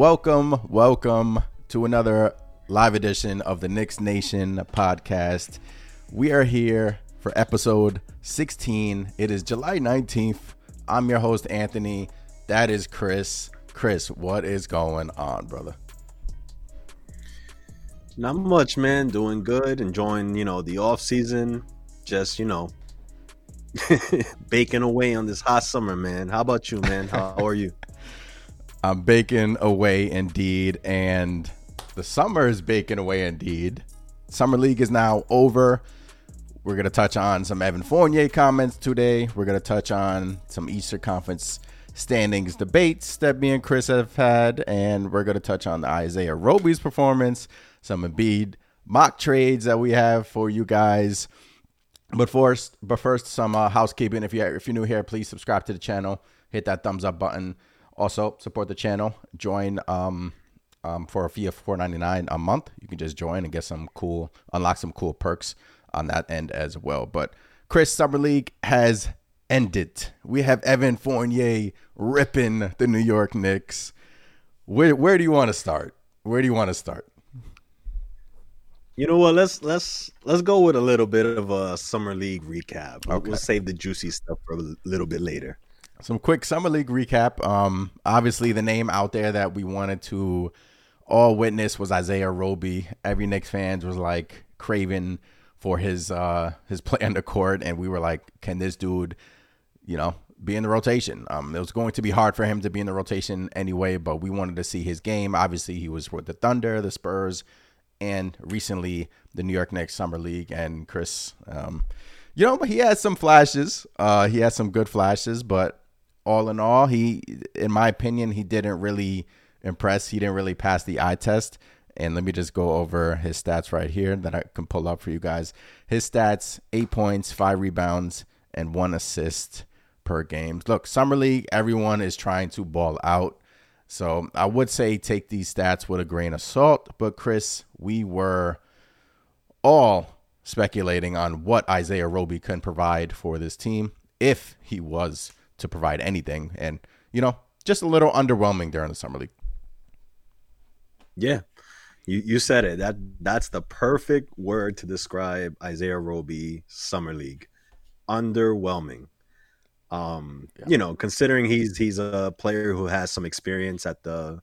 welcome, welcome to another live edition of the Knicks Nation podcast. We are here for episode 16. It is July 19th. I'm your host, Anthony. That is Chris. Chris, what is going on, brother? Not much, man. Doing good. Enjoying, you know, the off season. Just, you know, baking away on this hot summer, man. How about you, man? How are you? I'm baking away indeed, and the summer is baking away indeed. Summer League is now over. We're gonna touch on some Evan Fournier comments today. We're gonna touch on some Eastern Conference standings debates that me and Chris have had, and we're gonna touch on Isaiah Roby's performance, some Embiid mock trades that we have for you guys. But first, but first, some uh, housekeeping. If you if you're new here, please subscribe to the channel. Hit that thumbs up button. Also, support the channel. Join um, um, for a fee of four ninety nine a month. You can just join and get some cool, unlock some cool perks on that end as well. But Chris, Summer League has ended. We have Evan Fournier ripping the New York Knicks. Where where do you want to start? Where do you want to start? You know what? Let's let's let's go with a little bit of a summer league recap. Okay. We'll save the juicy stuff for a little bit later. Some quick summer league recap. Um, obviously the name out there that we wanted to all witness was Isaiah Roby. Every Knicks fans was like craving for his uh his play on the court, and we were like, can this dude, you know, be in the rotation? Um, it was going to be hard for him to be in the rotation anyway, but we wanted to see his game. Obviously, he was with the Thunder, the Spurs, and recently the New York Knicks Summer League. And Chris, um, you know, he had some flashes. Uh, he had some good flashes, but all in all, he, in my opinion, he didn't really impress. He didn't really pass the eye test. And let me just go over his stats right here that I can pull up for you guys. His stats: eight points, five rebounds, and one assist per game. Look, summer league, everyone is trying to ball out. So I would say take these stats with a grain of salt. But Chris, we were all speculating on what Isaiah Roby can provide for this team if he was to provide anything. And, you know, just a little underwhelming during the summer league. Yeah. You you said it. That that's the perfect word to describe Isaiah Roby summer league. Underwhelming. Um, Yeah. you know, considering he's he's a player who has some experience at the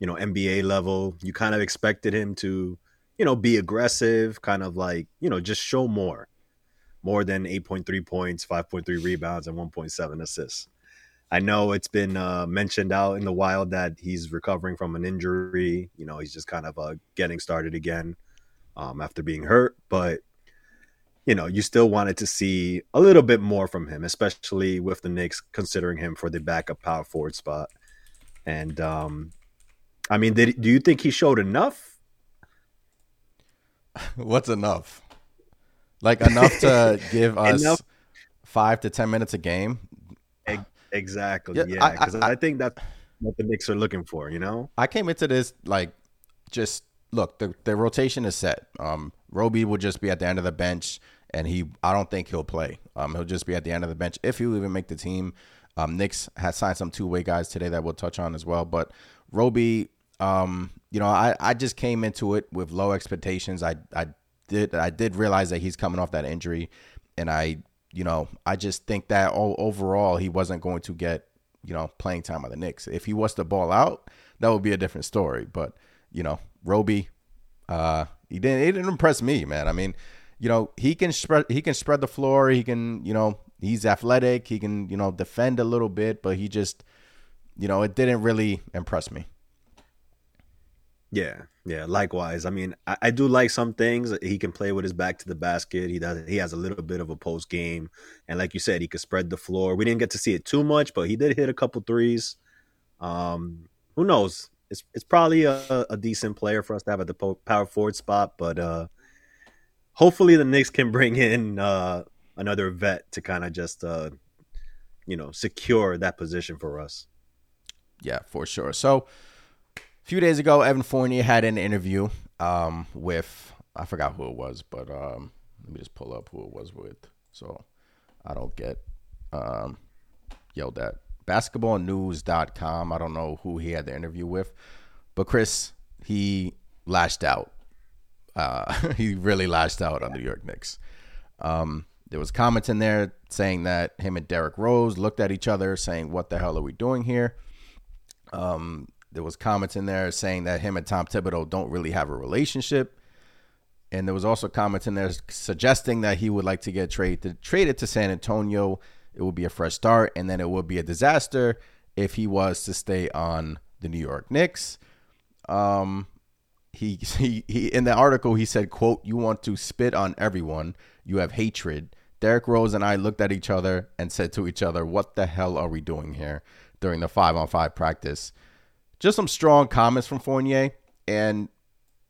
you know NBA level, you kind of expected him to, you know, be aggressive, kind of like, you know, just show more. More than 8.3 points, 5.3 rebounds and 1.7 assists. I know it's been uh, mentioned out in the wild that he's recovering from an injury. You know, he's just kind of uh, getting started again um, after being hurt. But, you know, you still wanted to see a little bit more from him, especially with the Knicks considering him for the backup power forward spot. And, um, I mean, did, do you think he showed enough? What's enough? Like enough to give us Enough. five to ten minutes a game. Exactly. Yeah, Yeah. I- Because I- I, think that's what the Knicks are looking for, you know? I came into this like just look the the rotation is set. Um, Roby will just be at the end of the bench, and he I don't think he'll play. Um, he'll just be at the end of the bench if he'll even make the team. Um, Knicks has signed some two way guys today that we'll touch on as well. But Roby, um, you know, I I just came into it with low expectations. I I did I did realize that he's coming off that injury, and I you know I just think that overall he wasn't going to get you know playing time on the Knicks. If he was to ball out, that would be a different story. But you know, Roby, uh, he didn't. It didn't impress me, man. I mean, you know, he can spread. He can spread the floor. He can, you know, he's athletic. He can, you know, defend a little bit. But he just, you know, it didn't really impress me. Yeah, yeah. Likewise, I mean, I, I do like some things. He can play with his back to the basket. He does. He has a little bit of a post game, and like you said, he could spread the floor. We didn't get to see it too much, but he did hit a couple threes. Um, who knows? It's it's probably a, a decent player for us to have at the po- power forward spot, but uh, hopefully the Knicks can bring in uh, another vet to kind of just uh, you know secure that position for us. Yeah, for sure. So a few days ago, Evan Fournier had an interview um, with I forgot who it was, but um, let me just pull up who it was with, so I don't get um, yelled at. Basketballnews.com. I don't know who he had the interview with, But Chris, he lashed out. Uh, he really lashed out on the New York Knicks. Um, there was comments in there saying that him and Derrick Rose looked at each other, saying, "What the hell are we doing here?" Um, there was comments in there saying that him and Tom Thibodeau don't really have a relationship, and there was also comments in there suggesting that he would like to get traded traded to San Antonio. It would be a fresh start, and then it would be a disaster if he was to stay on the New York Knicks. Um, he, he he in the article he said, "quote You want to spit on everyone. You have hatred." Derrick Rose and I looked at each other and said to each other, "What the hell are we doing here?" During the five on five practice, just some strong comments from Fournier, and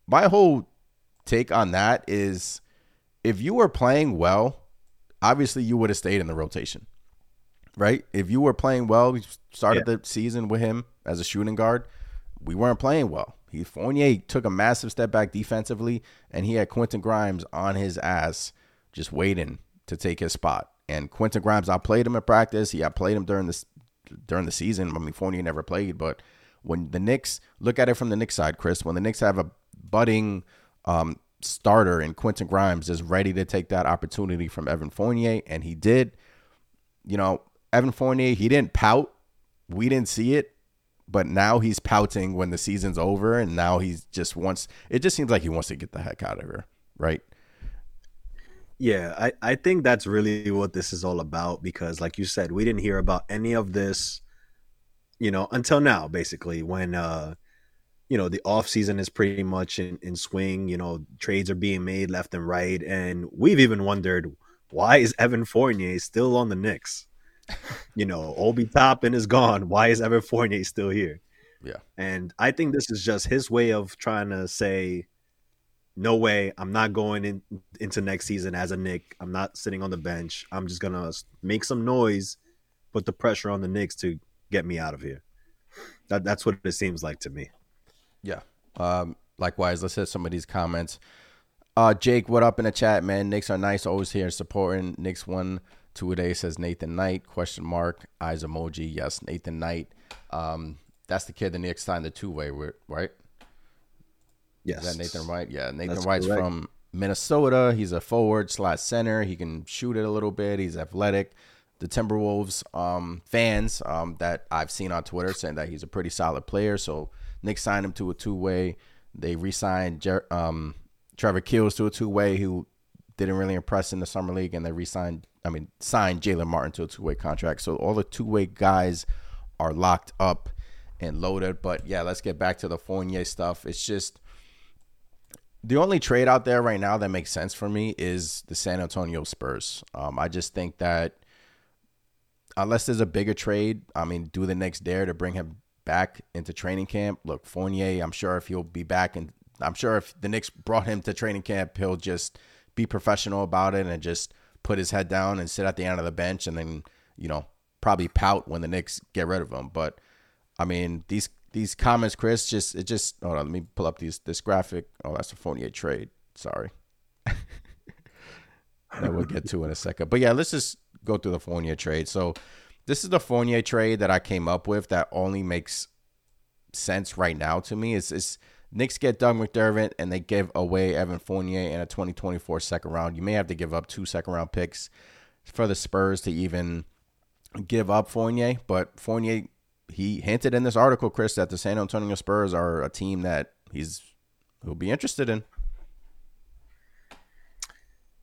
my whole take on that is, if you were playing well, obviously you would have stayed in the rotation, right? If you were playing well, you started yeah. the season with him as a shooting guard. We weren't playing well. He Fournier took a massive step back defensively, and he had Quentin Grimes on his ass, just waiting to take his spot. And Quentin Grimes, I played him in practice. He I played him during this during the season. I mean, Fournier never played, but when the Knicks look at it from the Knicks side, Chris, when the Knicks have a budding um, starter and Quentin Grimes is ready to take that opportunity from Evan Fournier, and he did. You know, Evan Fournier, he didn't pout. We didn't see it, but now he's pouting when the season's over, and now he's just wants. It just seems like he wants to get the heck out of here, right? Yeah, I, I think that's really what this is all about because, like you said, we didn't hear about any of this, you know, until now, basically, when, uh, you know, the off season is pretty much in, in swing, you know, trades are being made left and right. And we've even wondered why is Evan Fournier still on the Knicks? you know, Obi Toppin is gone. Why is Evan Fournier still here? Yeah. And I think this is just his way of trying to say, no way. I'm not going in, into next season as a Knick. I'm not sitting on the bench. I'm just gonna make some noise, put the pressure on the Knicks to get me out of here. That that's what it seems like to me. Yeah. Um, likewise, let's hit some of these comments. Uh, Jake, what up in the chat, man? Knicks are nice, always here supporting. Knicks one two a day says Nathan Knight question mark eyes emoji. Yes, Nathan Knight. Um, that's the kid the Knicks signed the two way with, right? Yes. Is that Nathan White? Yeah, Nathan That's White's correct. from Minnesota. He's a forward slash center. He can shoot it a little bit. He's athletic. The Timberwolves um, fans um, that I've seen on Twitter saying that he's a pretty solid player. So Nick signed him to a two way. They re-signed Jer- um, Trevor Keels to a two way who didn't really impress in the summer league, and they re-signed. I mean, signed Jaylen Martin to a two way contract. So all the two way guys are locked up and loaded. But yeah, let's get back to the Fournier stuff. It's just the only trade out there right now that makes sense for me is the San Antonio Spurs. Um, I just think that unless there's a bigger trade, I mean, do the Knicks dare to bring him back into training camp? Look, Fournier, I'm sure if he'll be back, and I'm sure if the Knicks brought him to training camp, he'll just be professional about it and just put his head down and sit at the end of the bench, and then you know probably pout when the Knicks get rid of him. But I mean, these these comments, Chris, just it just hold on, let me pull up these this graphic. Oh, that's a Fournier trade. Sorry. that we'll get to in a second. But yeah, let's just go through the Fournier trade. So this is the Fournier trade that I came up with that only makes sense right now to me. Is is Knicks get Doug McDermott and they give away Evan Fournier in a 2024 second round. You may have to give up two second round picks for the Spurs to even give up Fournier, but Fournier he hinted in this article, Chris, that the San Antonio Spurs are a team that he's will be interested in.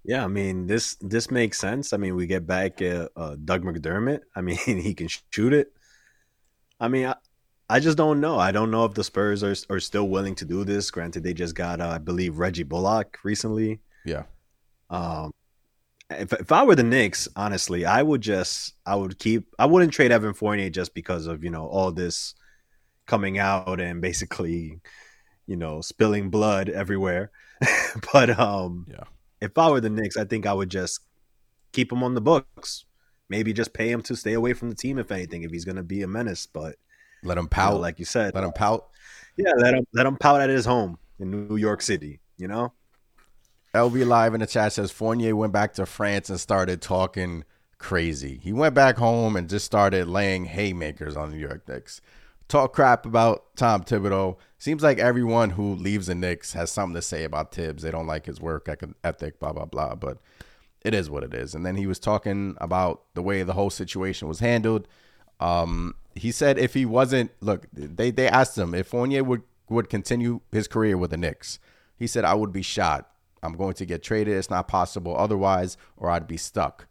Yeah, I mean this this makes sense. I mean, we get back uh, uh, Doug McDermott. I mean, he can shoot it. I mean, I, I just don't know. I don't know if the Spurs are are still willing to do this. Granted, they just got uh, I believe Reggie Bullock recently. Yeah. Um, if, if I were the Knicks, honestly, I would just I would keep I wouldn't trade Evan Fournier just because of you know all this coming out and basically you know spilling blood everywhere. but um, yeah, if I were the Knicks, I think I would just keep him on the books. Maybe just pay him to stay away from the team if anything, if he's going to be a menace. But let him pout, you know, like you said. Let him pout. Yeah, let him let him pout at his home in New York City. You know. LV Live in the chat says Fournier went back to France and started talking crazy. He went back home and just started laying haymakers on the New York Knicks. Talk crap about Tom Thibodeau. Seems like everyone who leaves the Knicks has something to say about Thibs. They don't like his work ethic, blah blah blah. But it is what it is. And then he was talking about the way the whole situation was handled. Um, he said if he wasn't look, they they asked him if Fournier would would continue his career with the Knicks. He said I would be shot. I'm going to get traded. It's not possible otherwise, or I'd be stuck.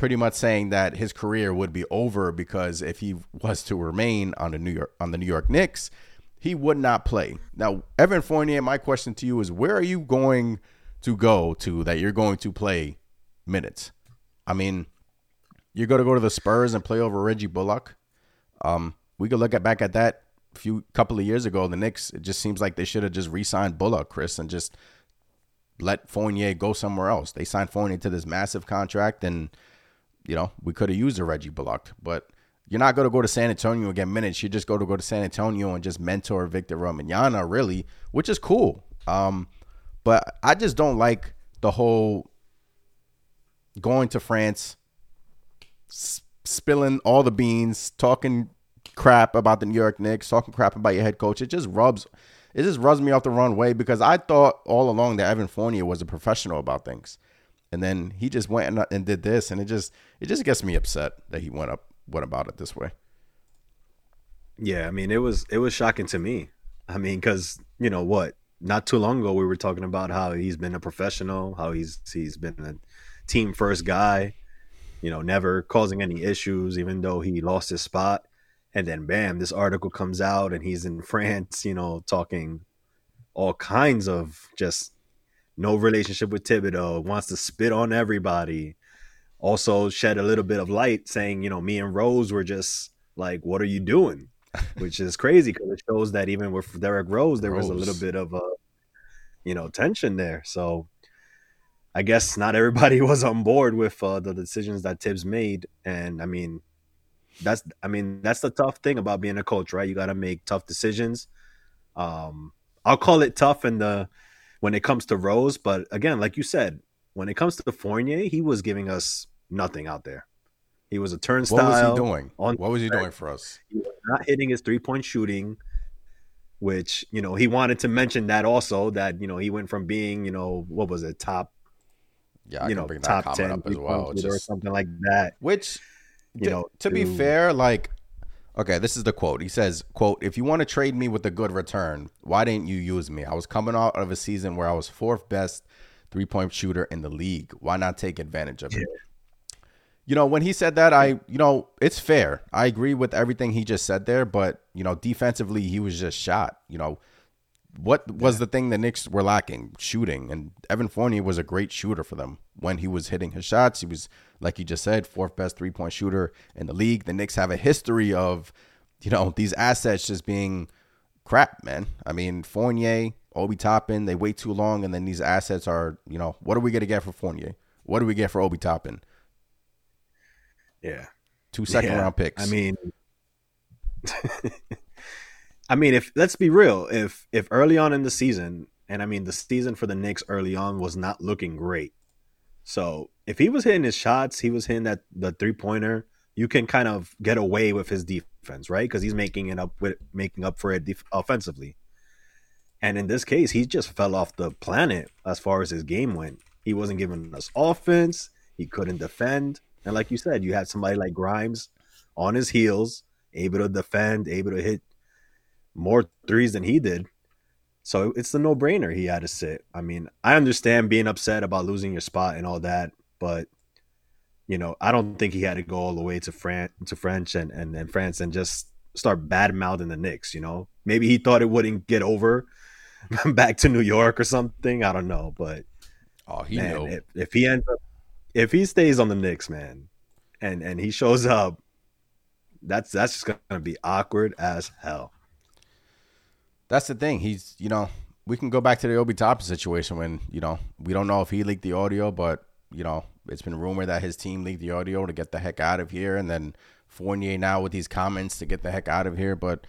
Pretty much saying that his career would be over because if he was to remain on the New York on the New York Knicks, he would not play. Now, Evan Fournier, my question to you is where are you going to go to that you're going to play minutes? I mean, you're going to go to the Spurs and play over Reggie Bullock. Um, we could look at back at that a few couple of years ago. The Knicks, it just seems like they should have just re-signed Bullock, Chris, and just let Fournier go somewhere else. They signed Fournier to this massive contract, and you know we could have used a Reggie Bullock, but you're not going to go to San Antonio and get minutes. You just go to go to San Antonio and just mentor Victor Wembanyama, really, which is cool. Um, but I just don't like the whole going to France, spilling all the beans, talking crap about the New York Knicks, talking crap about your head coach. It just rubs it just rubs me off the wrong way because I thought all along that Evan Fournier was a professional about things, and then he just went and, and did this, and it just it just gets me upset that he went up went about it this way. Yeah, I mean it was it was shocking to me. I mean, because you know what? Not too long ago, we were talking about how he's been a professional, how he's he's been a team first guy, you know, never causing any issues, even though he lost his spot and then bam this article comes out and he's in france you know talking all kinds of just no relationship with thibodeau wants to spit on everybody also shed a little bit of light saying you know me and rose were just like what are you doing which is crazy because it shows that even with Derrick rose there rose. was a little bit of a you know tension there so i guess not everybody was on board with uh, the decisions that thibs made and i mean that's I mean that's the tough thing about being a coach, right? You got to make tough decisions. Um, I'll call it tough in the when it comes to Rose, but again, like you said, when it comes to Fournier, he was giving us nothing out there. He was a turnstile. What was he doing? On what was he doing for us? He was not hitting his three point shooting, which you know he wanted to mention that also that you know he went from being you know what was it top yeah, I you know, top ten up as well, just, or something like that. Which you know, to, to be fair, like okay, this is the quote. He says, "quote If you want to trade me with a good return, why didn't you use me? I was coming out of a season where I was fourth best three point shooter in the league. Why not take advantage of it?" You know, when he said that, I, you know, it's fair. I agree with everything he just said there, but you know, defensively, he was just shot. You know, what was the thing the Knicks were lacking? Shooting. And Evan Fournier was a great shooter for them when he was hitting his shots. He was, like you just said, fourth best three point shooter in the league. The Knicks have a history of, you know, these assets just being crap, man. I mean, Fournier, Obi Toppin, they wait too long, and then these assets are, you know, what are we going to get for Fournier? What do we get for Obi Toppin? Yeah. Two second yeah. round picks. I mean, I mean, if let's be real, if if early on in the season, and I mean the season for the Knicks early on was not looking great. So if he was hitting his shots, he was hitting that the three pointer. You can kind of get away with his defense, right? Because he's making it up with making up for it def- offensively. And in this case, he just fell off the planet as far as his game went. He wasn't giving us offense. He couldn't defend. And like you said, you had somebody like Grimes on his heels, able to defend, able to hit more threes than he did. So it's the no brainer he had to sit. I mean, I understand being upset about losing your spot and all that, but you know, I don't think he had to go all the way to France to French and, and, and France and just start bad mouthing the Knicks, you know. Maybe he thought it wouldn't get over back to New York or something. I don't know. But oh he man, if, if he ends up if he stays on the Knicks, man, and and he shows up, that's that's just gonna be awkward as hell that's the thing. He's, you know, we can go back to the Obi Toppin situation when, you know, we don't know if he leaked the audio, but, you know, it's been rumored that his team leaked the audio to get the heck out of here. And then Fournier now with these comments to get the heck out of here. But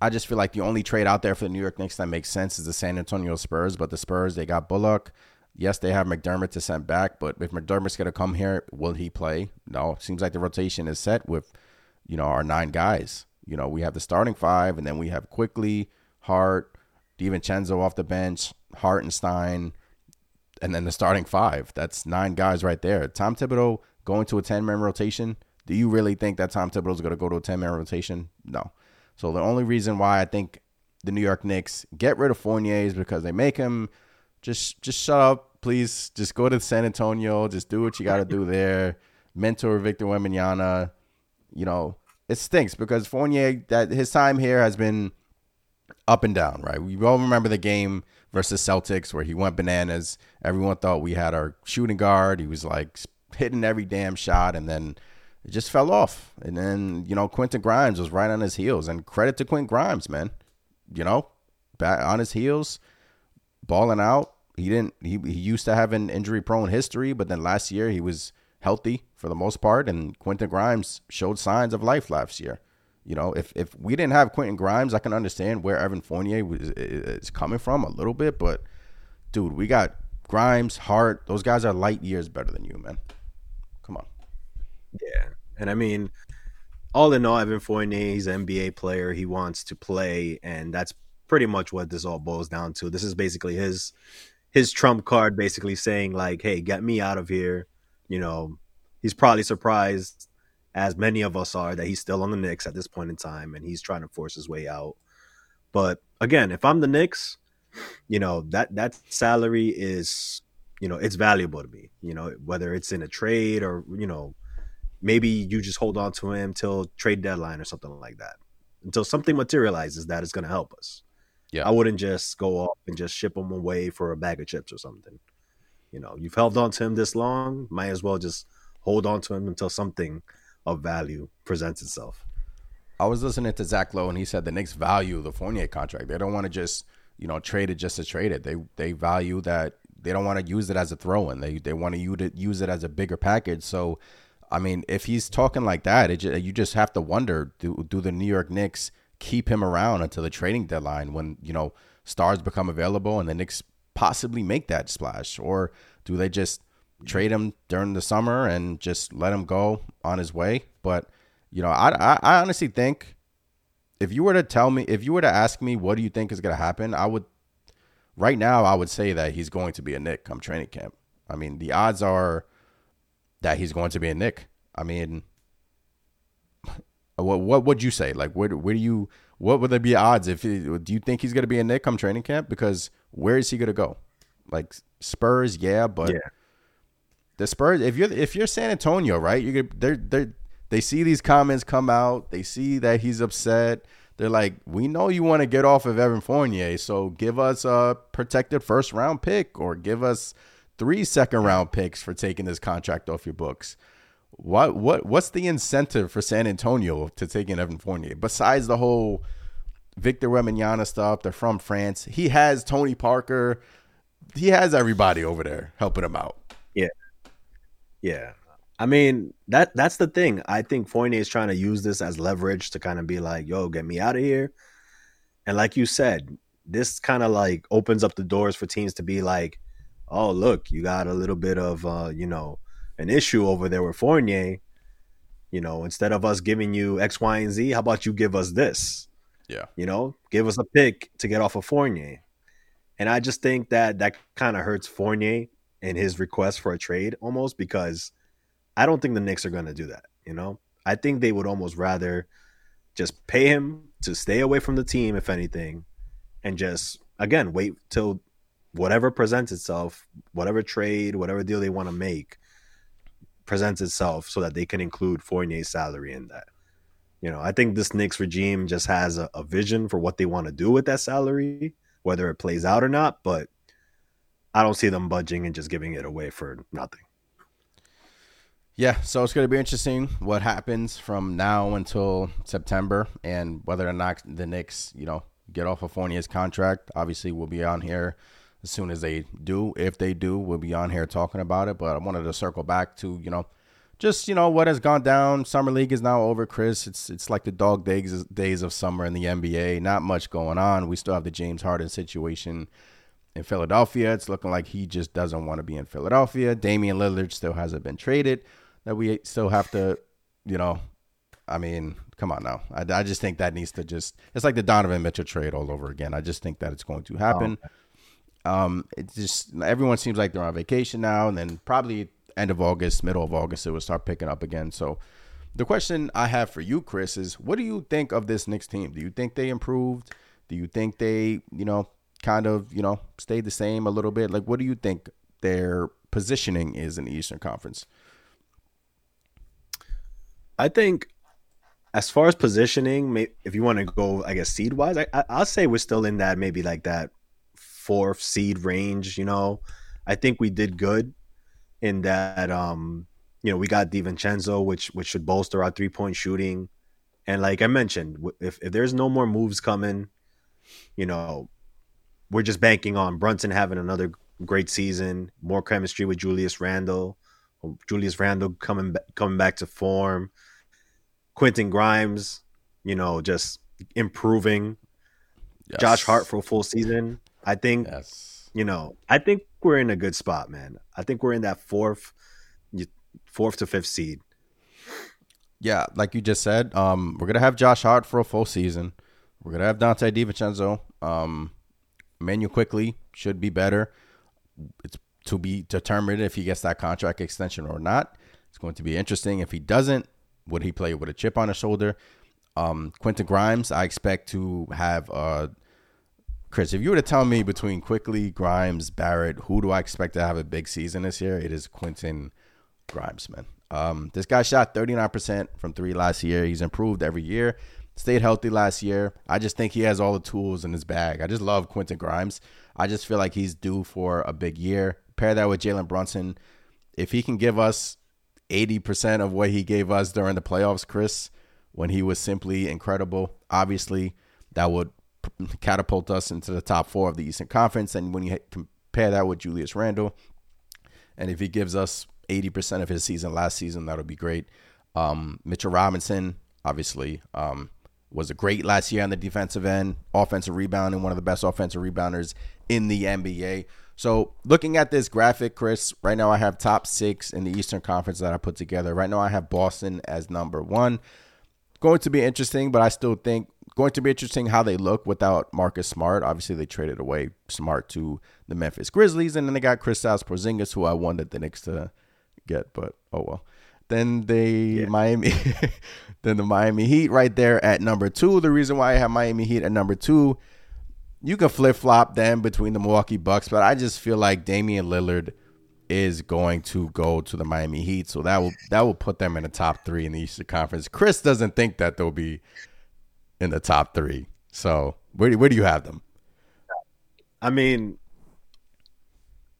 I just feel like the only trade out there for the New York Knicks that makes sense is the San Antonio Spurs. But the Spurs, they got Bullock. Yes, they have McDermott to send back, but if McDermott's going to come here, will he play? No. Seems like the rotation is set with, you know, our nine guys You know, we have the starting five, and then we have Quickley, Hart, DiVincenzo off the bench, Hartenstein, and Stein, and then the starting five. That's nine guys right there. Tom Thibodeau going to a 10 man rotation. Do you really think that Tom Thibodeau is going to go to a 10 man rotation? No. So the only reason why I think the New York Knicks get rid of Fournier is because they make him just just shut up, please. Just go to San Antonio. Just do what you got to do there. Mentor Victor Wembanyama. You know, it stinks because Fournier that his time here has been up and down, right? We all remember the game versus Celtics where he went bananas. Everyone thought we had our shooting guard. He was like hitting every damn shot and then it just fell off. And then, you know, Quentin Grimes was right on his heels. And credit to Quentin Grimes, man. You know, back on his heels, balling out. He didn't he, he used to have an injury prone history, but then last year he was healthy for the most part, and Quentin Grimes showed signs of life last year. You know, if if we didn't have Quentin Grimes, I can understand where Evan Fournier was, is coming from a little bit, but dude, we got Grimes, Hart. Those guys are light years better than you, man. Come on. Yeah, and I mean, all in all, Evan Fournier, he's an NBA player. He wants to play, and that's pretty much what this all boils down to. This is basically his his trump card, basically saying like, "Hey, get me out of here." You know, he's probably surprised as many of us are, that he's still on the Knicks at this point in time and he's trying to force his way out. But again, if I'm the Knicks, you know, that that salary is, you know, it's valuable to me, you know, whether it's in a trade or, you know, maybe you just hold on to him till trade deadline or something like that. Until something materializes that is going to help us. Yeah. I wouldn't just go off and just ship him away for a bag of chips or something. You know, you've held on to him this long, might as well just hold on to him until something of value presents itself. I was listening to Zach Lowe, and he said the Knicks value the Fournier contract. They don't want to just you know trade it just to trade it. They they value that they don't want to use it as a throw in. They they want to use it as a bigger package. So, I mean, if he's talking like that, it, you just have to wonder: do do the New York Knicks keep him around until the trading deadline when you know stars become available and the Knicks possibly make that splash, or do they just trade him during the summer and just let him go on his way. But you know, I, I, I honestly think if you were to tell me, if you were to ask me, what do you think is going to happen? I would right now I would say that he's going to be a Knick come training camp. I mean, the odds are that he's going to be a Knick. I mean, what what would you say? Like, where where do you what would there be odds if do you think he's going to be a Knick come training camp? Because where is he going to go? Like Spurs, yeah, but yeah the Spurs, if you're if you're San Antonio, right? You're they they they see these comments come out. They see that he's upset. They're like, we know you want to get off of Evan Fournier, so give us a protected first round pick or give us three second round picks for taking this contract off your books. What what what's the incentive for San Antonio to taking Evan Fournier besides the whole Victor Wembanyama stuff? They're from France. He has Tony Parker. He has everybody over there helping him out. Yeah. Yeah. I mean, that that's the thing. I think Fournier is trying to use this as leverage to kind of be like, yo, get me out of here. And like you said, this kind of like opens up the doors for teams to be like, oh, look, you got a little bit of uh, you know, an issue over there with Fournier. You know, instead of us giving you X, Y, and Z, how about you give us this? Yeah. You know, give us a pick to get off of Fournier. And I just think that that kind of hurts Fournier in his request for a trade almost because I don't think the Knicks are going to do that. You know, I think they would almost rather just pay him to stay away from the team, if anything, and just again wait till whatever presents itself, whatever trade, whatever deal they want to make presents itself, so that they can include Fournier's salary in that. You know, I think this Knicks regime just has a, a vision for what they want to do with that salary, whether it plays out or not. But I don't see them budging and just giving it away for nothing. Yeah, so it's going to be interesting what happens from now until September and whether or not the Knicks, you know, get off of Fournier's contract. Obviously, we'll be on here as soon as they do. If they do, we'll be on here talking about it. But I wanted to circle back to, you know, just you know what has gone down. Summer league is now over, Chris. It's it's like the dog days days of summer in the NBA. Not much going on. We still have the James Harden situation in Philadelphia. It's looking like he just doesn't want to be in Philadelphia. Damian Lillard still hasn't been traded. That we still have to, you know, I mean, come on now. I, I just think that needs to just. It's like the Donovan Mitchell trade all over again. I just think that it's going to happen. Oh, um, it's just everyone seems like they're on vacation now, and then probably end of August, middle of August, it will start picking up again. So, the question I have for you, Chris, is what do you think of this Knicks team? Do you think they improved? Do you think they, you know, kind of, you know, stayed the same a little bit? Like, what do you think their positioning is in the Eastern Conference? I think as far as positioning, if you want to go, I guess seed wise, I'll say we're still in that maybe like that fourth seed range. You know, I think we did good in that. Um, you know, we got DiVincenzo, which which should bolster our three point shooting. And like I mentioned, if if there's no more moves coming, you know, we're just banking on Brunson having another great season, more chemistry with Julius Randle, Julius Randle coming coming back to form, Quentin Grimes, you know, just improving. Yes. Josh Hart for a full season. I think, yes. you know, I think we're in a good spot, man. I think we're in that fourth, fourth to fifth seed. Yeah, like you just said, um, we're gonna have Josh Hart for a full season. We're gonna have Donte DiVincenzo. Um, Manu Quickley should be better. It's to be determined if he gets that contract extension or not. It's going to be interesting. If he doesn't, would he play with a chip on his shoulder? Um, Quentin Grimes, I expect to have uh, Chris. If you were to tell me between Quickley Grimes, Barrett, who do I expect to have a big season this year? It is Quentin Grimes, man. Um, this guy shot 39% from three last year. He's improved every year. Stayed healthy last year. I just think he has all the tools in his bag. I just love Quentin Grimes. I just feel like he's due for a big year. Pair that with Jalen Brunson. If he can give us 80% of what he gave us during the playoffs, Chris, when he was simply incredible. Obviously, that would catapult us into the top four of the Eastern Conference. And when you compare that with Julius Randle, and if he gives us 80% of his season last season, that'll be great. Um, Mitchell Robinson, obviously, um, was a great last year on the defensive end, offensive rebounding, one of the best offensive rebounders in the NBA. So looking at this graphic, Chris, right now I have top six in the Eastern Conference that I put together. Right now I have Boston as number one. Going to be interesting, but I still think going to be interesting how they look without Marcus Smart. Obviously, they traded away Smart to the Memphis Grizzlies, and then they got Kristaps Porzingis, who I wanted the Knicks to get, but oh well. Then they yeah. Miami, then the Miami Heat right there at number two. The reason why I have Miami Heat at number two you can flip flop them between the Milwaukee Bucks, but I just feel like Damian Lillard is going to go to the Miami Heat, so that will that will put them in the top three in the Eastern Conference. Chris doesn't think that they'll be in the top three. So where do, where do you have them? I mean,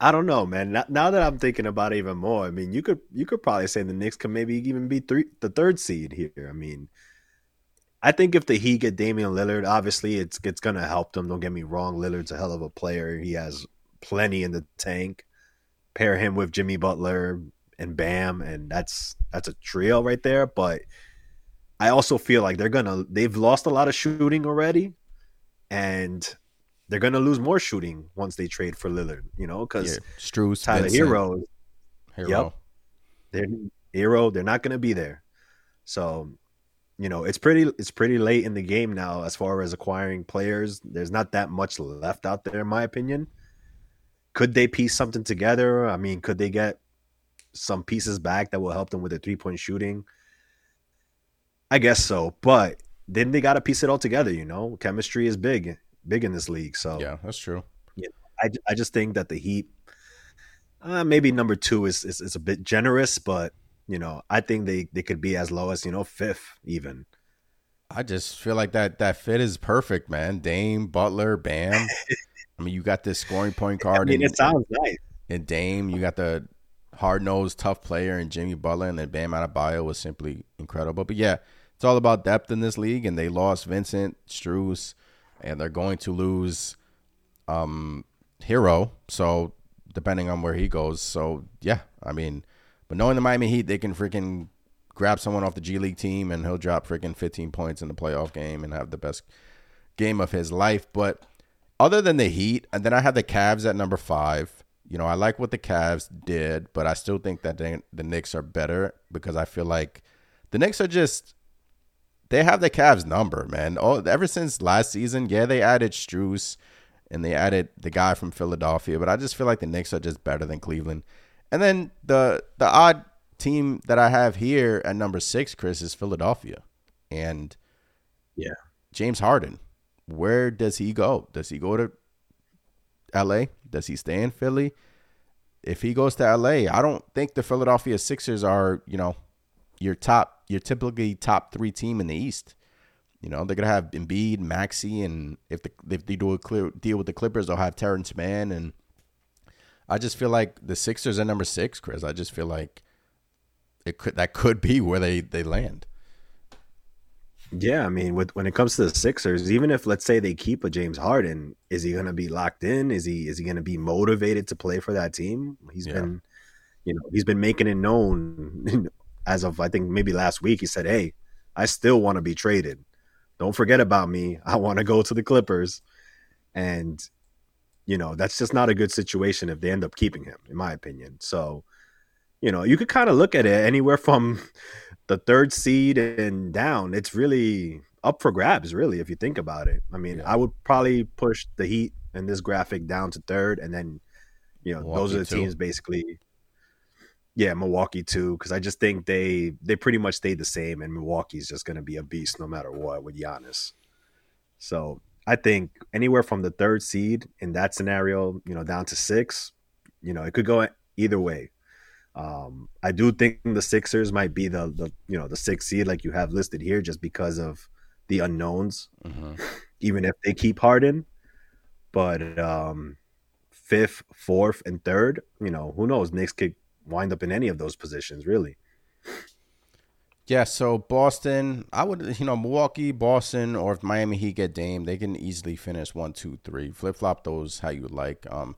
I don't know, man. Now that I'm thinking about it even more, I mean, you could you could probably say the Knicks could maybe even be three the third seed here. I mean, I think if the Heat get Damian Lillard, obviously it's it's gonna help them. Don't get me wrong. Lillard's a hell of a player. He has plenty in the tank. Pair him with Jimmy Butler and Bam, and that's that's a trio right there. But I also feel like they're gonna they've lost a lot of shooting already, and they're gonna lose more shooting once they trade for Lillard. You know, because yeah, Strus, Tyler Herro, Herro, yep, they're Herro. They're not gonna be there. So you know it's pretty it's pretty late in the game now as far as acquiring players. There's not that much left out there in my opinion. Could they piece something together? I mean could they get some pieces back that will help them with their three point shooting? I guess so but then they got to piece it all together you know? Chemistry is big big in this league so yeah that's true yeah i, I just think that the heat uh, maybe number two is, is is a bit generous but you know, I think they they could be as low as you know fifth even. I just feel like that that fit is perfect, man. Dame, Butler, Bam. I mean, you got this scoring point guard. I mean, and, it sounds nice. And Dame, you got the hard nosed, tough player, and Jimmy Butler, and then Bam Adebayo was simply incredible. But yeah, it's all about depth in this league, and they lost Vincent Strus, and they're going to lose um Herro. So depending on where he goes, so yeah, I mean but knowing the Miami Heat, they can freaking grab someone off the G League team and he'll drop freaking 15 points in the playoff game and have the best game of his life. But other than the Heat, and then I have the Cavs at number five. You know, I like what the Cavs did, but I still think that they, the Knicks are better because I feel like the Knicks are just they have the Cavs number, man. Oh, ever since last season, yeah, they added Strus and they added the guy from Philadelphia, but I just feel like the Knicks are just better than Cleveland. And then the the odd team that I have here at number six, Chris, is Philadelphia, and yeah, James Harden. Where does he go? Does he go to L.A.? Does he stay in Philly? If he goes to L.A., I don't think the Philadelphia Sixers are, you know, your top, your typically top three team in the East. You know, they're gonna have Embiid, Maxey, and if the, if they do a clear deal with the Clippers, they'll have Terrence Mann. And I just feel like the Sixers are number six, Chris. I just feel like it could that could be where they they land. Yeah, I mean, with, when it comes to the Sixers, even if let's say they keep a James Harden, is he going to be locked in? Is he is he going to be motivated to play for that team? He's yeah. been, you know, he's been making it known as of I think maybe last week. He said, "Hey, I still want to be traded. Don't forget about me. I want to go to the Clippers." And you know, that's just not a good situation if they end up keeping him, in my opinion. So, you know, you could kind of look at it anywhere from the third seed and down, it's really up for grabs, really, if you think about it. I mean, yeah. I would probably push the Heat in this graphic down to third, and then, you know, Milwaukee those are the too. teams basically. Yeah, Milwaukee too, because I just think they they pretty much stayed the same, and Milwaukee's just going to be a beast no matter what with Giannis. So I think anywhere from the third seed in that scenario, you know, down to six, you know, it could go either way. Um, I do think the Sixers might be the the you know the sixth seed like you have listed here, just because of the unknowns. Mm-hmm. Even if they keep Harden, but um, fifth, fourth, and third, you know, who knows? Knicks could wind up in any of those positions, really. Yeah, so Boston, I would, you know, Milwaukee, Boston, or if Miami Heat get Dame, they can easily finish one, two, three. Flip flop those how you like. Um,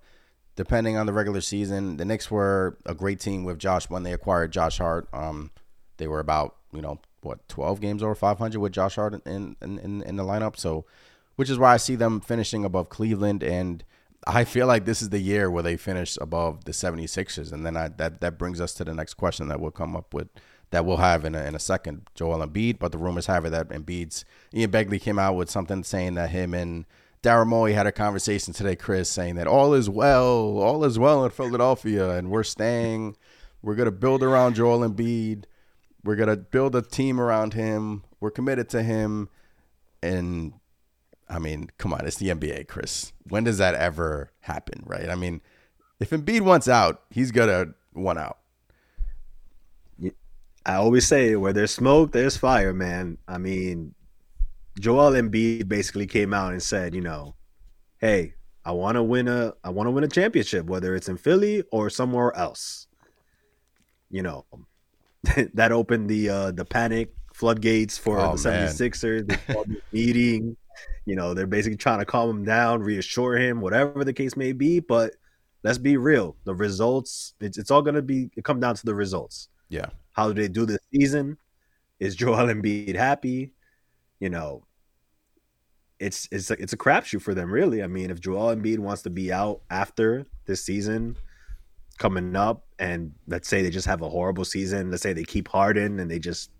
depending on the regular season. The Knicks were a great team with Josh when they acquired Josh Hart. Um, they were about you know what 12 games over 500 with Josh Hart in in, in, in the lineup. So, which is why I see them finishing above Cleveland and. I feel like this is the year where they finish above the 76ers. And then I, that, that brings us to the next question that we'll come up with that we'll have in a, in a second. Joel Embiid, but the rumors have it that Embiid's Ian Begley came out with something saying that him and Daryl Morey had a conversation today, Chris, saying that all is well, all is well in Philadelphia, and we're staying. We're gonna build around Joel Embiid. We're gonna build a team around him. We're committed to him, and I mean, come on, it's the NBA, Chris. When does that ever happen, right? I mean, if Embiid wants out, he's gonna want out. I always say, where there's smoke, there's fire, man. I mean, Joel Embiid basically came out and said, you know, hey, I want to win a I want to win a championship, whether it's in Philly or somewhere else. You know, that opened the uh the panic floodgates for oh, the 76ers. They meeting. You know, they're basically trying to calm him down, reassure him, whatever the case may be. But let's be real. The results, it's, it's all going to be, it come down to the results. Yeah. How do they do this season? Is Joel Embiid happy? You know, it's it's a, it's a crapshoot for them, really. I mean, if Joel Embiid wants to be out after this season coming up, and let's say they just have a horrible season, let's say they keep Harden and they just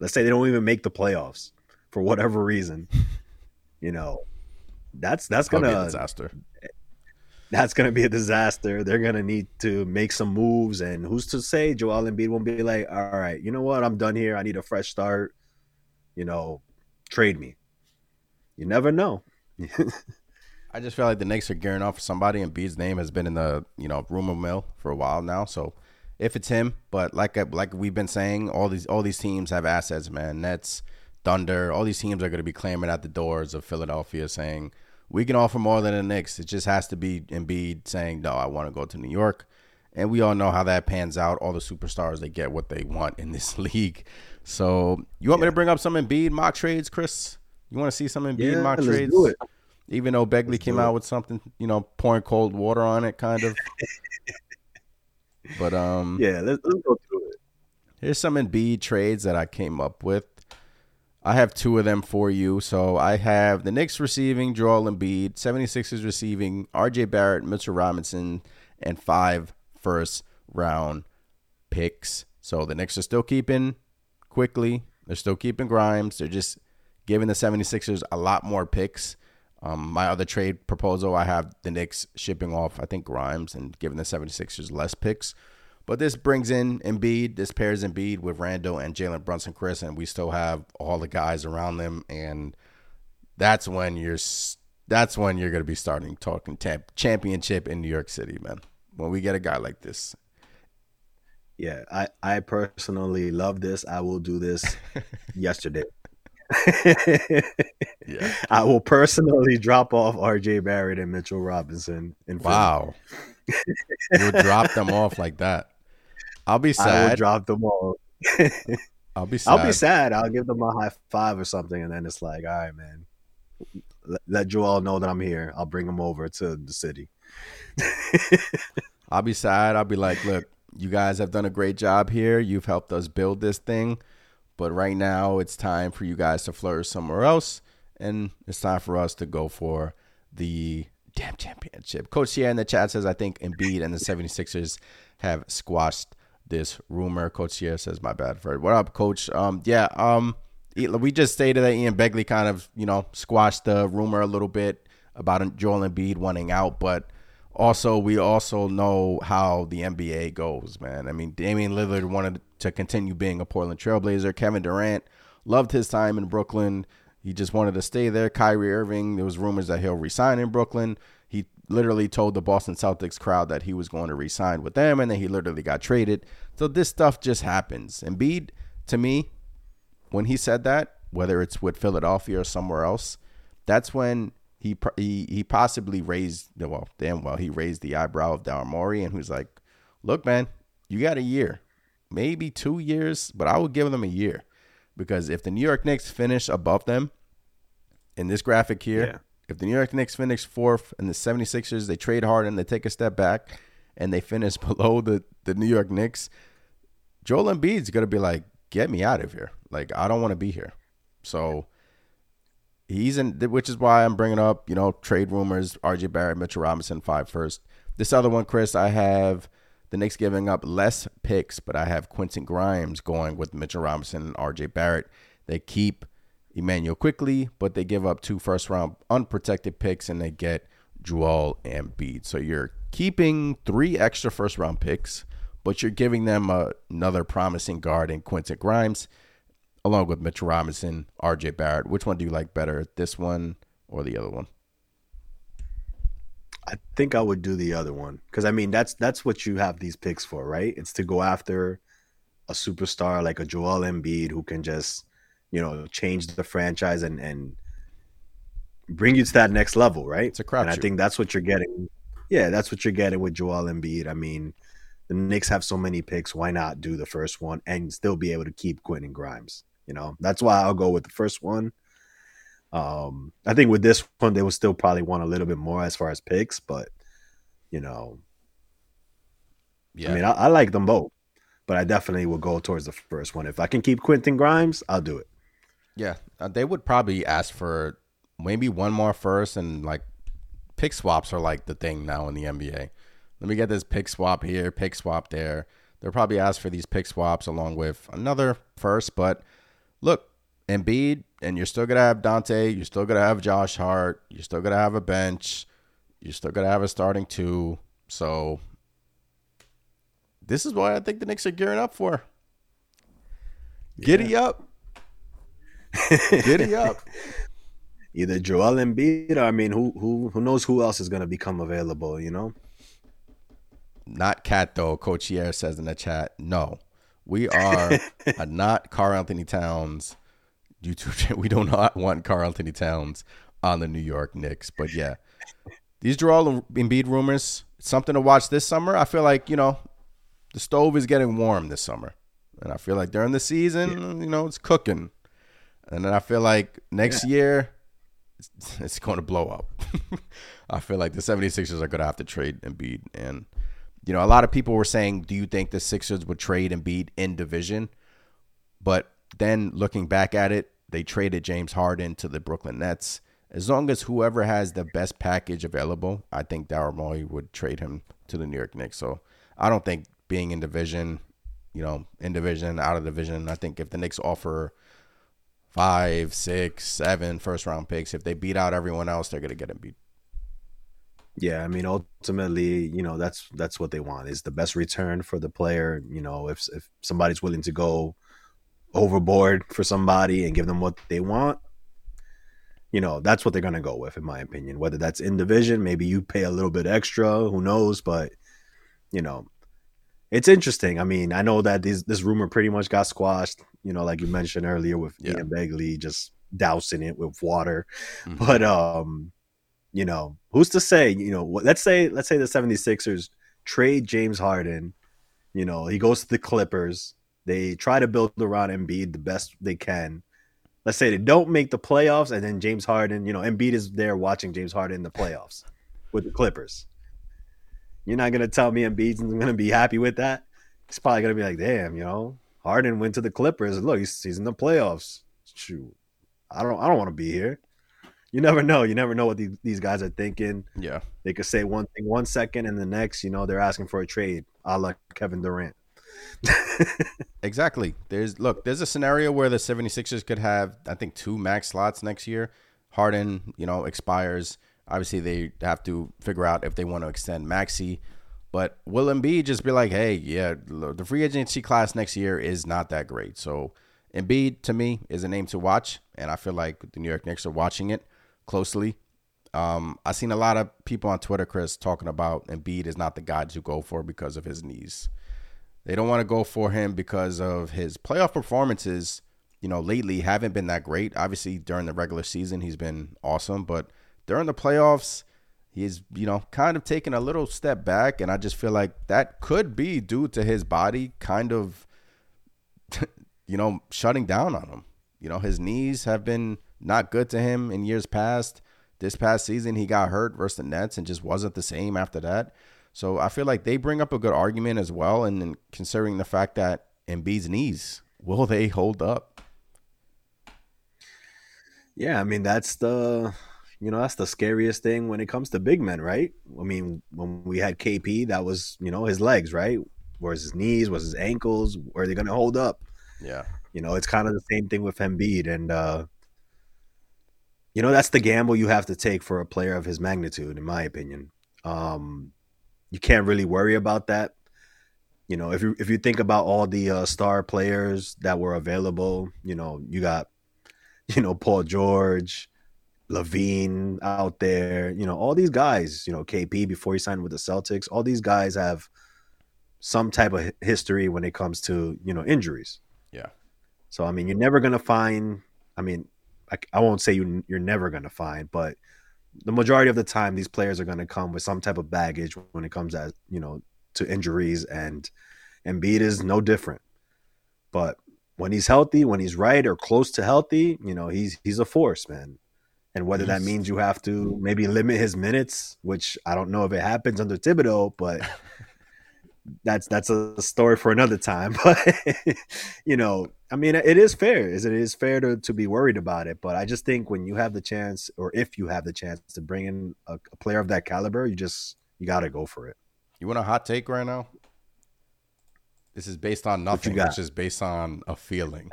let's say they don't even make the playoffs for whatever reason, you know, that's that's gonna be disaster. That's gonna be a disaster. They're gonna need to make some moves, and who's to say Joel Embiid won't be like, all right, you know what, I'm done here. I need a fresh start. You know, trade me you never know. I just feel like the Knicks are gearing off for somebody, and Embiid's name has been in the you know rumor mill for a while now. So if it's him, but like like we've been saying, all these all these teams have assets, man. Nets, Thunder, all these teams are going to be clamoring at the doors of Philadelphia, saying we can offer more than the Knicks. It just has to be Embiid saying, "No, I want to go to New York." And we all know how that pans out. All the superstars they get what they want in this league. So you want yeah. me to bring up some Embiid mock trades, Chris? You want to see some Embiid yeah, mock trades? Even though Begley let's came out with something, you know, pouring cold water on it, kind of. but um, yeah, let's, let's go through it. Here's some Embiid trades that I came up with. I have two of them for you. So I have the Knicks receiving Joel Embiid, 76ers receiving RJ Barrett, Mitchell Robinson, and five first round picks. So the Knicks are still keeping Quickley. They're still keeping Grimes. They're just giving the 76ers a lot more picks. Um, my other trade proposal, I have the Knicks shipping off, I think, Grimes and giving the 76ers less picks. But this brings in Embiid. This pairs Embiid with Randle and Jalen Brunson, Chris, and we still have all the guys around them. And that's when you're that's when you're going to be starting talking temp- championship in New York City, man. When we get a guy like this. Yeah, I I personally love this. I will do this yesterday. yeah. I will personally drop off RJ Barrett and Mitchell Robinson. In wow. You'll drop them off like that. I'll be sad. I will drop them all. I'll be sad. I'll be sad. I'll give them a high five or something, and then it's like, all right, man. Let, let Joel know that I'm here. I'll bring him over to the city. I'll be sad. I'll be like, look, you guys have done a great job here. You've helped us build this thing. But right now, it's time for you guys to flourish somewhere else. And it's time for us to go for the damn championship. Coach here in the chat says, I think Embiid and the 76ers have squashed this rumor. Coach here says, my bad, Fred. What up, Coach? Um, yeah, um, we just stated that Ian Begley kind of, you know, squashed the rumor a little bit about Joel Embiid wanting out, but also we also know how the NBA goes, man. I mean, Damian Lillard wanted to continue being a Portland Trailblazer. Kevin Durant loved his time in Brooklyn. He just wanted to stay there. Kyrie Irving, there was rumors that he'll resign in Brooklyn. Literally told the Boston Celtics crowd that he was going to resign with them, and then he literally got traded. So this stuff just happens. Embiid, to me, when he said that, whether it's with Philadelphia or somewhere else, that's when he he he possibly raised the well, damn well, he raised the eyebrow of Daryl Morey, and who's like, "Look, man, you got a year, maybe two years, but I would give them a year because if the New York Knicks finish above them in this graphic here, yeah. If the New York Knicks finish fourth and the 76ers, they trade hard and they take a step back and they finish below the, the New York Knicks, Joel Embiid's going to be like, get me out of here. Like, I don't want to be here. So he's in, which is why I'm bringing up, you know, trade rumors, RJ Barrett, Mitchell Robinson, five first. This other one, Chris, I have the Knicks giving up less picks, but I have Quentin Grimes going with Mitchell Robinson and RJ Barrett. They keep Immanuel Quickley, but they give up two first round unprotected picks and they get Joel Embiid. So you're keeping three extra first round picks, but you're giving them a, another promising guard in Quentin Grimes, along with Mitchell Robinson, RJ Barrett. Which one do you like better, this one or the other one? I think I would do the other one because I mean that's that's what you have these picks for, right? It's to go after a superstar like a Joel Embiid who can just you know change the franchise and and bring you to that next level, right? It's a crap. And I think that's what you're getting. Yeah, that's what you're getting with Joel Embiid. I mean, the Knicks have so many picks. Why not do the first one and still be able to keep Quentin Grimes? You know, that's why I'll go with the first one. Um, I think with this one, they will still probably want a little bit more as far as picks, but you know, yeah. I mean, I, I like them both, but I definitely will go towards the first one. If I can keep Quentin Grimes, I'll do it. Yeah, uh, they would probably ask for maybe one more first, and like pick swaps are like the thing now in the NBA. Let me get this pick swap here, pick swap there. They'll probably ask for these pick swaps along with another first, but look, Embiid, and you're still gonna have Donte, you're still gonna have Josh Hart, you're still gonna have a bench, you're still gonna have a starting two. So this is what I think the Knicks are gearing up for. Giddy up. Giddy up. Either Joel Embiid or I mean who who who knows who else is gonna become available, you know? Not Cat though, Coach Hier says in the chat. No. We are not Karl-Anthony Towns YouTube. We do not want Karl-Anthony Towns on the New York Knicks. But yeah, these are all Embiid rumors. Something to watch this summer. I feel like you know the stove is getting warm this summer, and I feel like during the season, yeah. you know, it's cooking. And then I feel like next yeah. year, it's, it's going to blow up. I feel like the 76ers are going to have to trade Embiid. And, you know, a lot of people were saying, do you think the Sixers would trade Embiid in division? But then looking back at it, they traded James Harden to the Brooklyn Nets. As long as whoever has the best package available, I think Daryl Morey would trade him to the New York Knicks. So I don't think being in division, you know, in division, out of division, I think if the Knicks offer five, six, seven first round picks. If they beat out everyone else, they're gonna get beat. Yeah, I mean, ultimately, you know, that's that's what they want is the best return for the player. You know, if if somebody's willing to go overboard for somebody and give them what they want, you know, that's what they're gonna go with, in my opinion. Whether that's in division, maybe you pay a little bit extra, who knows? But you know, it's interesting. I mean, I know that this this rumor pretty much got squashed. You know, like you mentioned earlier with yeah. Ian Begley just dousing it with water, mm-hmm. but um you know, who's to say, you know, let's say let's say the 76ers trade James Harden, you know, he goes to the Clippers. They try to build around Embiid the best they can. Let's say they don't make the playoffs and then James Harden, you know, Embiid is there watching James Harden in the playoffs with the Clippers. You're not going to tell me Embiid's going to be happy with that? He's probably going to be like, "Damn, you know, Harden went to the Clippers. Look, he's, he's in the playoffs. Shoot. I don't I don't want to be here." you never know. You never know what these, these guys are thinking. Yeah. They could say one thing one second and the next, you know, they're asking for a trade, a la Kevin Durant. exactly. There's look, there's a scenario where the 76ers could have, I think, two max slots next year. Harden, you know, expires. Obviously, they have to figure out if they want to extend Maxey. But will Embiid just be like, hey, yeah, the free agency class next year is not that great. So Embiid, to me, is a name to watch. And I feel like the New York Knicks are watching it closely. Um, I've seen a lot of people on Twitter, Chris, talking about Embiid is not the guy to go for because of his knees. They don't want to go for him because of his playoff performances. You know, lately haven't been that great. Obviously, during the regular season, he's been awesome, but during the playoffs, he's you know kind of taken a little step back, and I just feel like that could be due to his body kind of, you know, shutting down on him. You know, his knees have been not good to him in years past. This past season, he got hurt versus the Nets and just wasn't the same after that. So I feel like they bring up a good argument as well. And considering the fact that Embiid's knees, will they hold up? Yeah, I mean that's the you know that's the scariest thing when it comes to big men, right? I mean, when we had KP, that was you know his legs, right? Where's his knees? Was his ankles? Were they going to hold up? Yeah, you know, it's kind of the same thing with Embiid, and uh, you know that's the gamble you have to take for a player of his magnitude in my opinion um, you can't really worry about that you know if you if you think about all the uh, star players that were available you know you got you know Paul George LaVine out there you know all these guys you know KP before he signed with the Celtics all these guys have some type of history when it comes to you know injuries yeah so I mean you're never going to find I mean I, I won't say you you're never going to find, but the majority of the time these players are going to come with some type of baggage when it comes as you know to injuries and Embiid is no different. But when he's healthy, when he's right or close to healthy, you know, he's he's a force, man. And whether that means you have to maybe limit his minutes, which I don't know if it happens under Thibodeau, but that's that's a story for another time. But you know, I mean, it is fair. Is it is fair to to be worried about it? But I just think when you have the chance, or if you have the chance to bring in a, a player of that caliber, you just you got to go for it. You want a hot take right now? This is based on nothing, which is based on a feeling.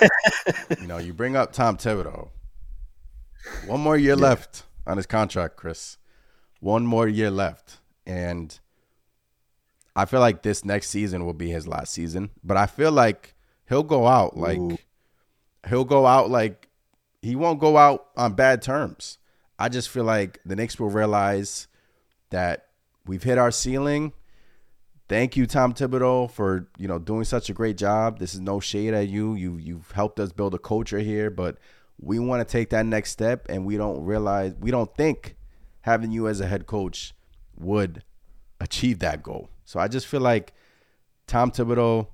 you know, you bring up Tom Thibodeau. One more year yeah. left on his contract, Chris. One more year left, and I feel like this next season will be his last season, but I feel like he'll go out like Ooh. he'll go out like he won't go out on bad terms. I just feel like the Knicks will realize that we've hit our ceiling. Thank you, Tom Thibodeau, for you know doing such a great job. This is no shade at you. You you've helped us build a culture here, but we want to take that next step, and we don't realize we don't think having you as a head coach would achieve that goal. So I just feel like Tom Thibodeau.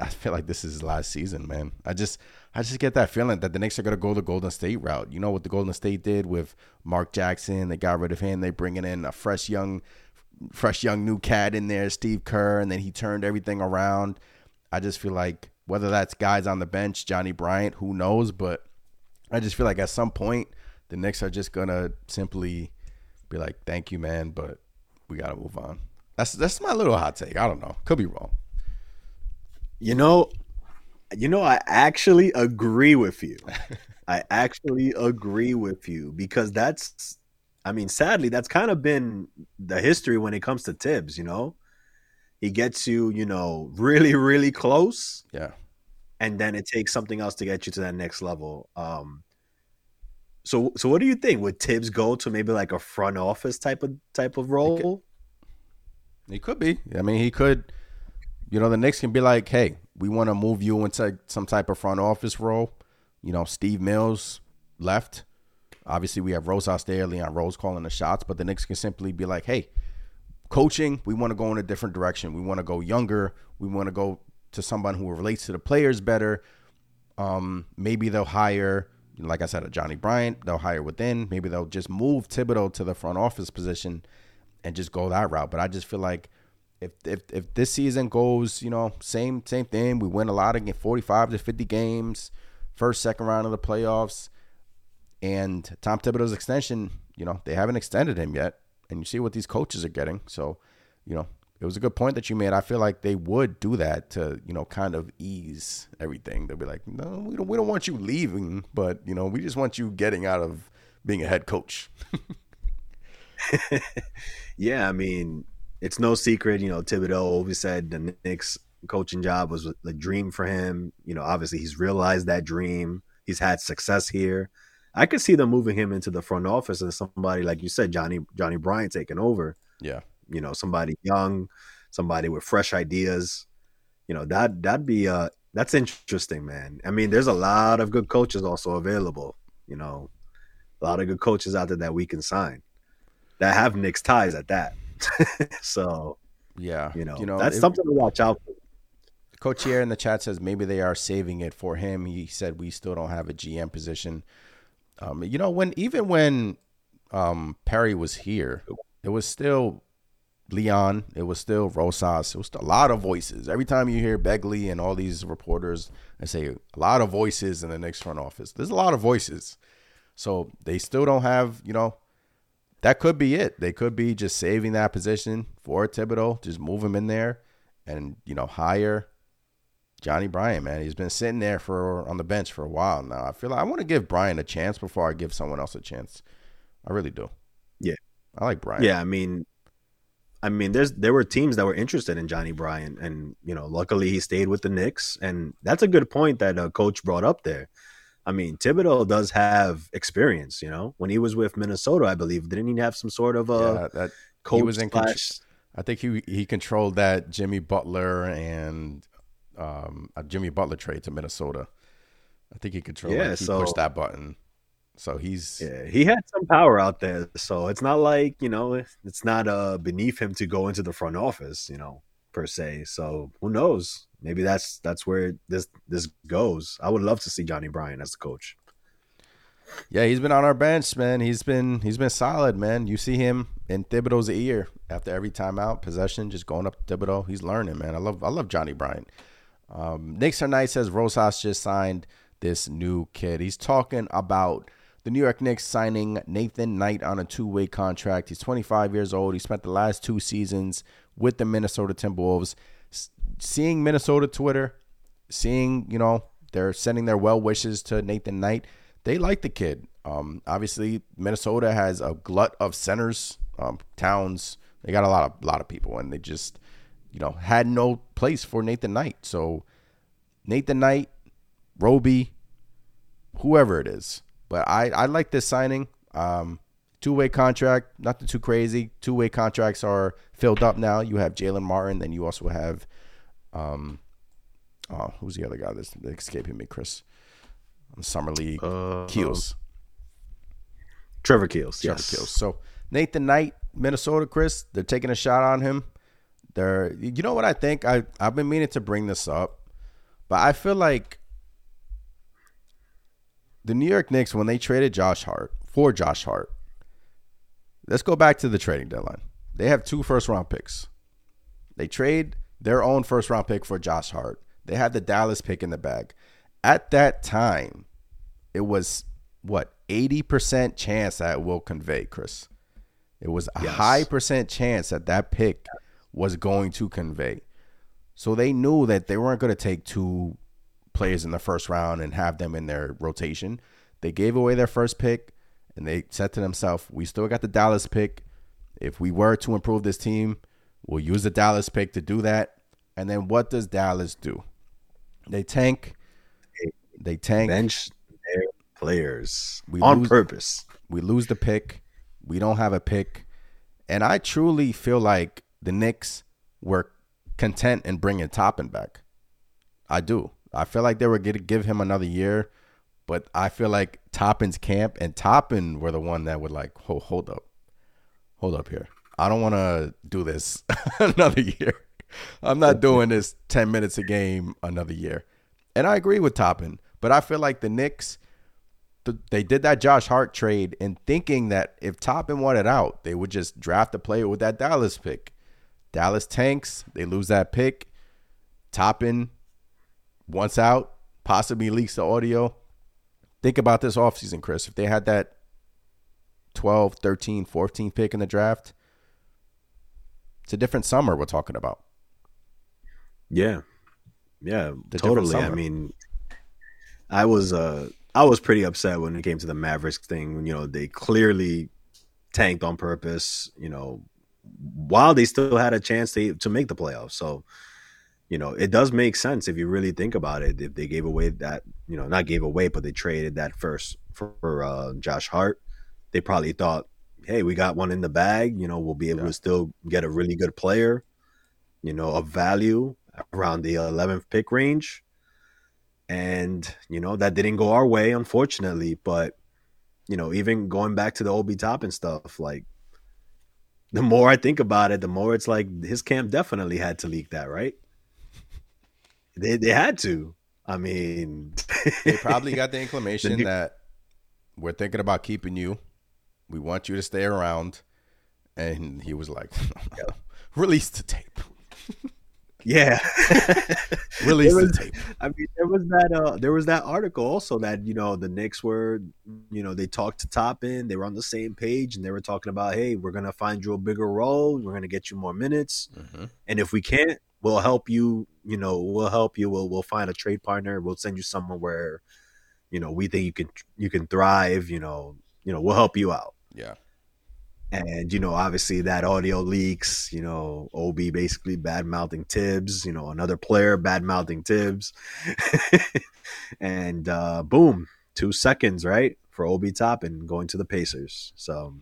I feel like this is his last season, man. I just I just get that feeling that the Knicks are gonna go the Golden State route. You know what the Golden State did with Mark Jackson? They got rid of him. They bringing in a fresh young, fresh young new cat in there, Steve Kerr, and then he turned everything around. I just feel like whether that's guys on the bench, Johnny Bryant, who knows, but I just feel like at some point the Knicks are just gonna simply be like, "Thank you, man," but we gotta move on. That's that's my little hot take. I don't know. Could be wrong. You know, You know, I actually agree with you. I actually agree with you because that's, I mean, sadly, that's kind of been the history when it comes to Thibs. You know, he gets you, you know, really, really close. Yeah. And then it takes something else to get you to that next level. Um, so, so what do you think? Would Thibs go to maybe like a front office type of type of role? He could be. I mean, he could. You know, the Knicks can be like, "Hey, we want to move you into some type of front office role." You know, Steve Mills left. Obviously, we have Rosas there, Leon Rose calling the shots, but the Knicks can simply be like, "Hey, coaching, we want to go in a different direction. We want to go younger. We want to go to someone who relates to the players better. Um, maybe they'll hire, like I said, a Johnny Bryant. They'll hire within. Maybe they'll just move Thibodeau to the front office position and just go that route. But I just feel like if if if this season goes, you know, same same thing, we win a lot of 45 to 50 games, first second round of the playoffs, and Tom Thibodeau's extension, you know, they haven't extended him yet, and you see what these coaches are getting. So, you know, it was a good point that you made. I feel like they would do that to, you know, kind of ease everything. They'll be like, no, we don't we don't want you leaving, but you know, we just want you getting out of being a head coach. yeah, I mean, it's no secret, you know, Thibodeau always said the Knicks coaching job was a dream for him. You know, obviously he's realized that dream. He's had success here. I could see them moving him into the front office and somebody like you said, Johnny Johnny Bryant taking over. Yeah. You know, somebody young, somebody with fresh ideas. You know, that that'd be uh that's interesting, man. I mean, there's a lot of good coaches also available, you know. A lot of good coaches out there that we can sign that have Knicks ties at that. so yeah, you know, you know that's something to watch out for. Coach here in the chat says maybe they are saving it for him. He said we still don't have a GM position. Um, you know, when even when um, Perry was here, it was still Leon. It was still Rosas. It was a lot of voices. Every time you hear Begley and all these reporters, I say a lot of voices in the Knicks front office. There's a lot of voices. So they still don't have, you know, that could be it. They could be just saving that position for Thibodeau, just move him in there and, you know, hire Johnny Bryant, man. He's been sitting there for on the bench for a while now. I feel like I want to give Bryant a chance before I give someone else a chance. I really do. Yeah. I like Bryant. Yeah, I mean I mean there's there were teams that were interested in Johnny Bryant and, you know, luckily he stayed with the Knicks and that's a good point that a coach brought up there. I mean, Thibodeau does have experience. You know, when he was with Minnesota, I believe, didn't he have some sort of a yeah, that coach he was in slash... I think he he controlled that Jimmy Butler and um, a Jimmy Butler trade to Minnesota. I think he controlled. Yeah, like he so, pushed that button. So he's yeah, he had some power out there. So it's not like you know, it's not uh beneath him to go into the front office, you know, per se. So who knows? maybe that's that's where this this goes. I would love to see Johnny Bryant as the coach. Yeah, he's been on our bench, man. He's been he's been solid, man. You see him in Thibodeau's ear after every timeout, possession, just going up to Thibodeau. He's learning, man. I love I love Johnny Bryant. Um, Nick Night says Rosas just signed this new kid. He's talking about the New York Knicks signing Nathan Knight on a two-way contract. He's 25 years old. He spent the last two seasons with the Minnesota Timberwolves seeing Minnesota Twitter, seeing, you know, they're sending their well wishes to Nathan Knight. They like the kid. Um, obviously, Minnesota has a glut of centers, um, towns. They got a lot of lot of people, and they just, you know, had no place for Nathan Knight. So, Nathan Knight, Roby, whoever it is. But I, I like this signing. Um, two way contract, nothing too crazy. Two way contracts are filled up now. You have Jaylen Martin, then you also have um, oh, who's the other guy that's escaping me? Chris, summer league, uh, Keels, Trevor Keels, Trevor yes. Keels. So Nathan Knight, Minnesota, Chris, they're taking a shot on him. They're, you know what I think? I I've been meaning to bring this up, but I feel like the New York Knicks when they traded Josh Hart for Josh Hart. Let's go back to the trading deadline. They have two first round picks. They trade their own first round pick for Josh Hart. They had the Dallas pick in the bag. At that time, it was what 80% chance that it will convey, Chris. It was a yes. high percent chance that that pick was going to convey. So they knew that they weren't going to take two players in the first round and have them in their rotation. They gave away their first pick and they said to themselves, we still got the Dallas pick. If we were to improve this team, we'll use the Dallas pick to do that. And then what does Dallas do? They tank. They tank. Bench their players we on lose, purpose. We lose the pick. We don't have a pick. And I truly feel like the Knicks were content in bringing Toppin back. I do. I feel like they were going to give him another year, but I feel like Toppin's camp and Toppin were the one that would like, oh, hold up, hold up here. I don't want to do this another year. I'm not doing this 10 minutes a game another year. And I agree with Toppin, but I feel like the Knicks, they did that Josh Hart trade and thinking that if Toppin wanted out, they would just draft a player with that Dallas pick. Dallas tanks, they lose that pick. Toppin once out, possibly leaks the audio. Think about this offseason, Chris. If they had that 12, 13, 14 pick in the draft, it's a different summer we're talking about. Yeah. Yeah, the totally. I mean, I was uh I was pretty upset when it came to the Mavericks thing. You know, they clearly tanked on purpose, you know, while they still had a chance to to make the playoffs. So, you know, it does make sense if you really think about it. If they gave away that, you know, not gave away, but they traded that first for, for uh, Josh Hart, they probably thought, hey, we got one in the bag. You know, we'll be able yeah. to still get a really good player, you know, of value around the 11th pick range. And, you know, that didn't go our way, unfortunately. But, you know, even going back to the Obi Toppin stuff, like, the more I think about it, the more it's like his camp definitely had to leak that, right? They they had to. I mean, they probably got the inclination the that we're thinking about keeping you. We want you to stay around. And he was like, release the tape. Yeah, release was, the tape. I mean, there was that. Uh, there was that article also that you know the Knicks were, you know, they talked to Toppin. They were on the same page, and they were talking about, hey, we're gonna find you a bigger role. We're gonna get you more minutes, mm-hmm. and if we can't, we'll help you. You know, we'll help you. We'll we'll find a trade partner. We'll send you somewhere where, you know, we think you can you can thrive. You know, you know, we'll help you out. Yeah and you know obviously that audio leaks you know ob basically bad mouthing Thibs you know another player bad mouthing Thibs and uh boom two seconds right for ob top and going to the pacers so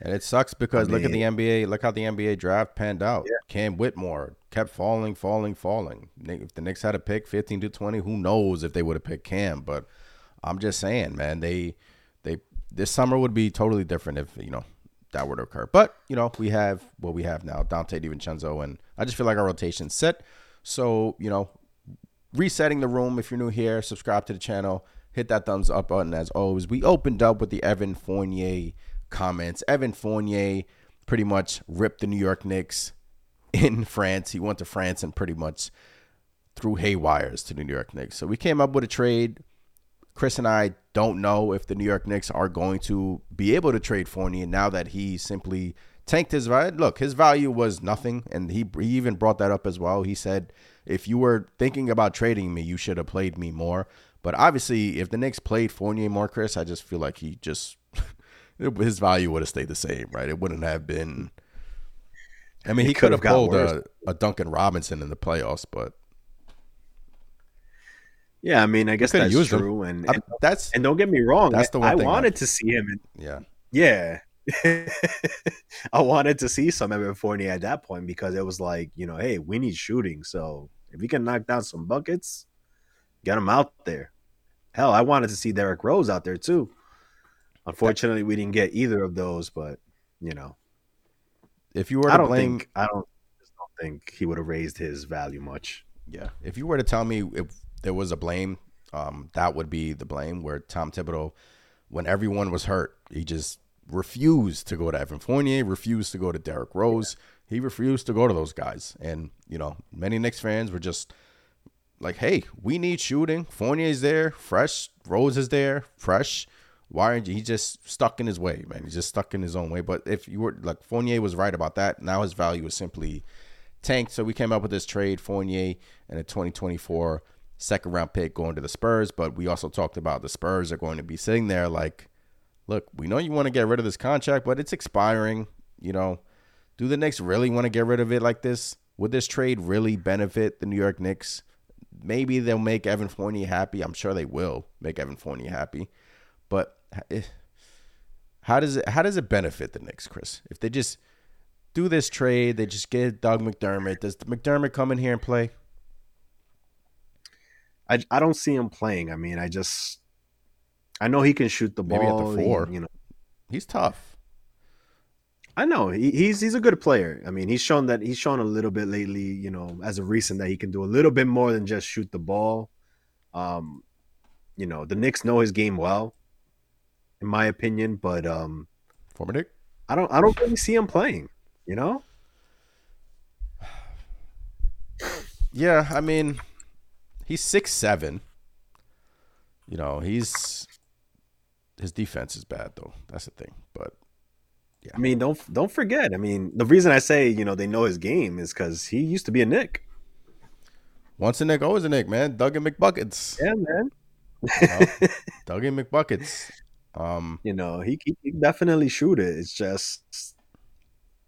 and it sucks because I mean, look at the nba look how the nba draft panned out yeah. cam whitmore kept falling falling falling if the knicks had a pick 15 to 20 who knows if they would have picked cam but i'm just saying man they they this summer would be totally different if you know that were to occur. But you know, we have what we have now, Donte DiVincenzo, and I just feel like our rotation's set. So you know, resetting the room. If you're new here, subscribe to the channel, hit that thumbs up button. As always, we opened up with the Evan Fournier comments. Evan Fournier pretty much ripped the New York Knicks in France. He went to France and pretty much threw haywires to the New York Knicks. So we came up with a trade Chris and I don't know if the New York Knicks are going to be able to trade Fournier now that he simply tanked his value. Look, his value was nothing, and he, he even brought that up as well. He said, if you were thinking about trading me, you should have played me more. But obviously, if the Knicks played Fournier more, Chris, I just feel like he just his value would have stayed the same, right? It wouldn't have been. I mean, he, he could have pulled a, a Duncan Robinson in the playoffs, but yeah, I mean, I guess that's true, and, and, that's and don't get me wrong, that's the one I wanted to see him. In, yeah, yeah, I wanted to see some Evan Fournier at that point because it was like, you know, hey, we need shooting, so if we can knock down some buckets, get him out there. Hell, I wanted to see Derrick Rose out there too. Unfortunately, we didn't get either of those, but you know, if you were to I don't blame, think, I don't, just don't think he would have raised his value much. Yeah, if you were to tell me if there was a blame, um, that would be the blame where Tom Thibodeau, when everyone was hurt, he just refused to go to Evan Fournier, refused to go to Derrick Rose. He refused to go to those guys. And, you know, many Knicks fans were just like, hey, we need shooting. Fournier's there, fresh. Rose is there, fresh. Why aren't you? He's just stuck in his way, man. He's just stuck in his own way. But if you were like Fournier was right about that, now his value is simply tanked. So we came up with this trade, Fournier, and a 2024 second round pick going to the Spurs, but we also talked about the Spurs are going to be sitting there like, look, we know you want to get rid of this contract, but it's expiring. You know, do the Knicks really want to get rid of it like this? Would this trade really benefit the New York Knicks? Maybe they'll make Evan Fournier happy. I'm sure they will make Evan Fournier happy. But how does it how does it benefit the Knicks, Chris? If they just do this trade, they just get Doug McDermott. Does McDermott come in here and play? I, I don't see him playing. I mean, I just I know he can shoot the Maybe ball. at the four. He, you know, He's tough. I know he, he's he's a good player. I mean, he's shown that he's shown a little bit lately. You know, as of recent, that he can do a little bit more than just shoot the ball. Um, you know, the Knicks know his game well, in my opinion. But um, Former Knick? I don't I don't really see him playing. You know, Yeah, I mean, he's six seven. You know, he's his defense is bad though. That's the thing. But yeah. I mean, don't don't forget. I mean, the reason I say you know they know his game is because he used to be a Knick. once a Knick, always a Knick, man. Dougie McBuckets. Yeah, man. You know? Dougie McBuckets. Um, you know, he, he definitely shoot it. It's just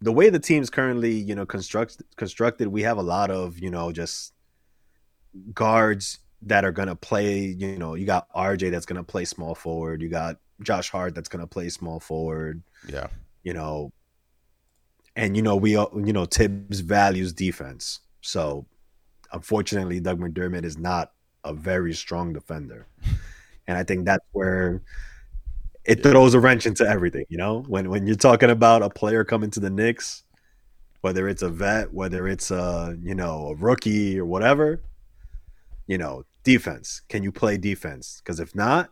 the way the team's currently, you know, construct, constructed. We have a lot of, you know, just guards that are gonna play. You know, you got RJ that's gonna play small forward. You got Josh Hart that's gonna play small forward. yeah. You know, and you know we, you know, Thibs values defense. So, unfortunately, Doug McDermott is not a very strong defender, and I think that's where it throws a wrench into everything. You know, when when you're talking about a player coming to the Knicks, whether it's a vet, whether it's a you know a rookie or whatever, you know, defense. Can you play defense? Because if not,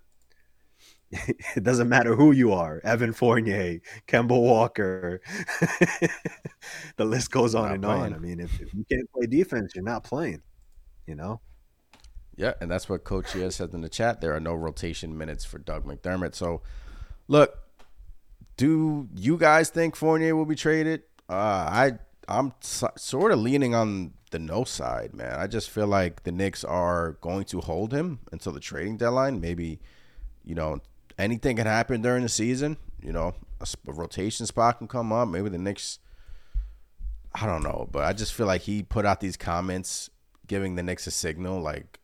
it doesn't matter who you are. Evan Fournier, Kemba Walker, the list goes on Not and playing. on. I mean, if, if you can't play defense, you're not playing. You know. Yeah, and that's what Coach Chia said in the chat. There are no rotation minutes for Doug McDermott. So, look, do you guys think Fournier will be traded? Uh, I I'm so, sort of leaning on the no side, man. I just feel like the Knicks are going to hold him until the trading deadline. Maybe, you know, anything can happen during the season. You know, a, a rotation spot can come up. Maybe the Knicks. I don't know, but I just feel like he put out these comments giving the Knicks a signal like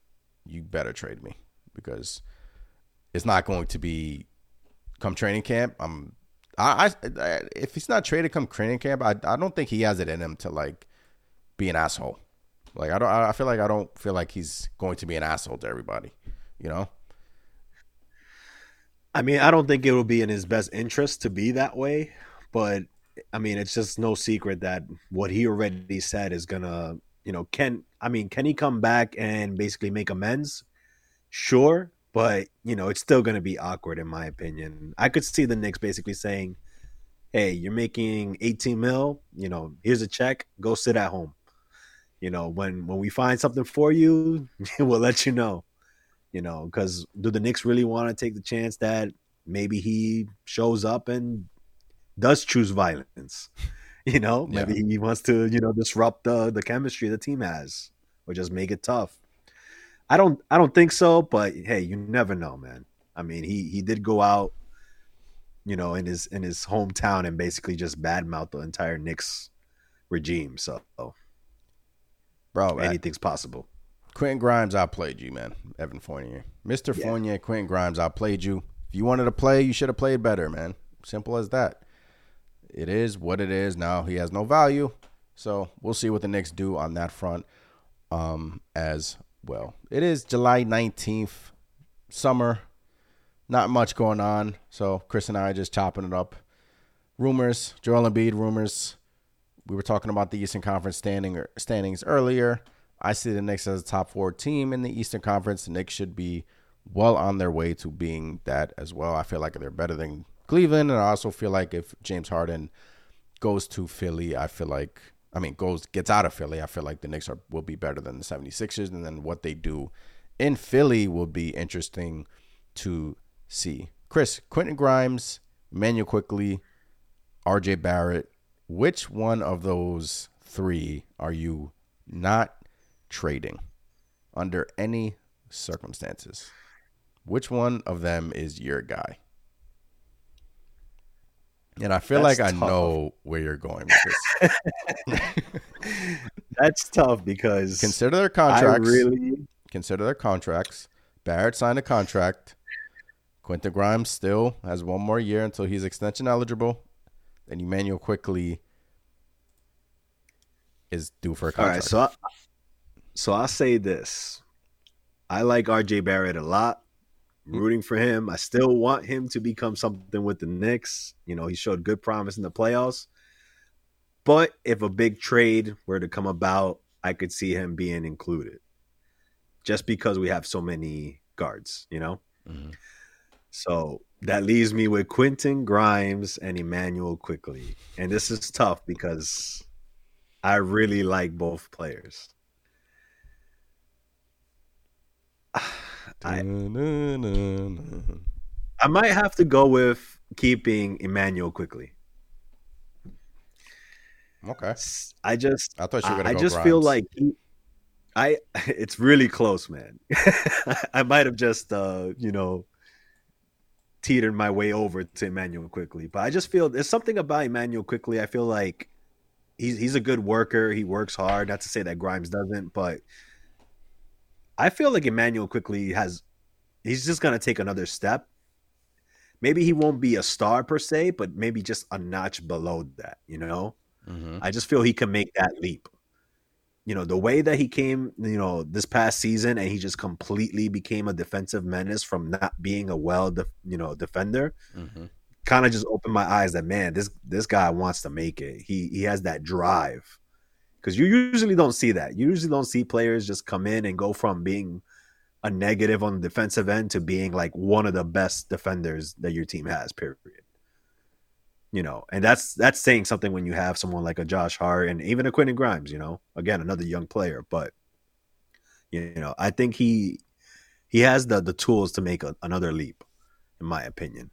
you better trade me because it's not going to be come training camp. I'm I, I if he's not traded come training camp, I I don't think he has it in him to like be an asshole. Like I don't I feel like I don't feel like he's going to be an asshole to everybody, you know? I mean, I don't think it will be in his best interest to be that way, but I mean, it's just no secret that what he already said is gonna, you know, can I mean, can he come back and basically make amends? Sure, but you know, it's still gonna be awkward in my opinion. I could see the Knicks basically saying, "Hey, you're making 18 mil. You know, here's a check. Go sit at home. You know, when when we find something for you, we'll let you know." You know, because do the Knicks really want to take the chance that maybe he shows up and does choose violence? You know, Yeah. maybe he wants to, you know, disrupt the the chemistry the team has, or just make it tough. I don't, I don't think so. But hey, you never know, man. I mean, he he did go out, you know, in his in his hometown and basically just badmouth the entire Knicks regime. So Bro, I- anything's possible. Quentin Grimes I played you, man. Evan Fournier. Mr. Yeah. Fournier, Quentin Grimes I played you. If you wanted to play, you should have played better, man. Simple as that. It is what it is. Now he has no value. So we'll see what the Knicks do on that front um, as well. It is July 19th, summer. Not much going on. So Chris and I just chopping it up. Rumors, Joel Embiid rumors. We were talking about the Eastern Conference standing standings earlier. I see the Knicks as a top four team in the Eastern Conference. The Knicks should be well on their way to being that as well. I feel like they're better than Cleveland, and I also feel like if James Harden goes to Philly, I feel like I mean goes gets out of Philly, I feel like the Knicks are will be better than the 76ers, and then what they do in Philly will be interesting to see. Chris, Quentin Grimes, Manuel Quickley, RJ Barrett, which one of those three are you not trading under any circumstances. Which one of them is your guy? And I feel That's like I tough. know where you're going with this. That's tough because Consider their contracts. I really Consider their contracts. Barrett signed a contract. Quentin Grimes still has one more year until he's extension eligible. Then Immanuel Quickley is due for a contract. right. So, I, so I'll say this: I like RJ Barrett a lot. Mm. Rooting for him. I still want him to become something with the Knicks. You know, he showed good promise in the playoffs. But if a big trade were to come about, I could see him being included. Just because we have so many guards, you know? Mhm. So that leaves me with Quentin Grimes and Immanuel Quickley. And this is tough because I really like both players. I, I might have to go with keeping Immanuel Quickley. Okay. I just I thought you were I, gonna I go just Grimes. feel like he, I it's really close, man. I might have just uh, you know teetered my way over to Immanuel Quickley, but I just feel there's something about Immanuel Quickley. I feel like he's he's a good worker. He works hard. Not to say that Grimes doesn't, but I feel like Immanuel Quickley has he's just gonna take another step. Maybe he won't be a star per se, but maybe just a notch below that, you know? Mhm. I just feel he can make that leap. You know, the way that he came, you know, this past season and he just completely became a defensive menace from not being a well, def- you know, defender, Mhm. kind of just opened my eyes that man, this this guy wants to make it. He he has that drive. Cuz you usually don't see that. You usually don't see players just come in and go from being a negative on the defensive end to being like one of the best defenders that your team has, period you know, and that's that's saying something when you have someone like a Josh Hart and even a Quentin Grimes, you know, again another young player, but you know, I think he he has the the tools to make a, another leap, in my opinion.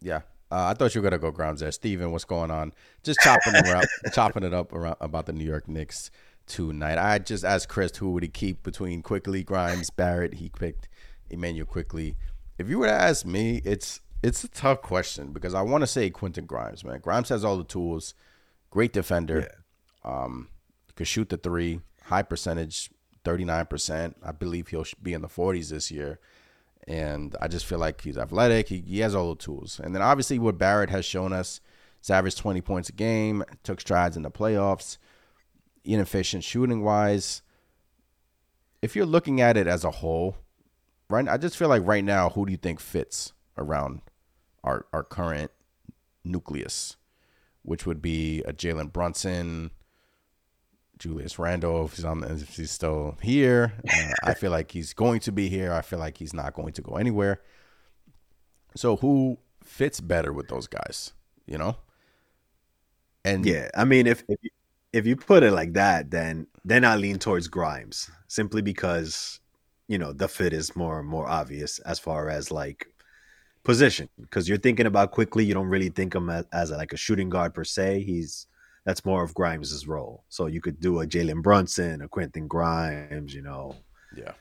Yeah. Uh, I thought you were gonna go Grimes there, Steven, What's going on? Just chopping it up, chopping it up around about the New York Knicks tonight. I just asked Chris who would he keep between Quickley, Grimes, Barrett. He picked Immanuel Quickley. If you were to ask me, it's it's a tough question because I want to say Quentin Grimes, man. Grimes has all the tools, great defender, um, could shoot the three, high percentage, thirty nine percent. I believe he'll be in the forties this year and I just feel like he's athletic. He, he has all the tools. And then obviously what Barrett has shown us, he's averaged 20 points a game, took strides in the playoffs, inefficient shooting wise. If you're looking at it as a whole, right, I just feel like right now, who do you think fits around our our current nucleus, which would be a Jalen Brunson, Julius Randle, if he's on, if he's still here. Uh, I feel like he's going to be here. I feel like he's not going to go anywhere. So who fits better with those guys? You know. And Yeah, I mean, if if you, if you put it like that, then then I lean towards Grimes simply because you know the fit is more more obvious as far as like position because you're thinking about Quickley. You don't really think him as, as like a shooting guard per se. He's that's more of Grimes's role. So you could do a Jalen Brunson, a Quentin Grimes, you know, yeah,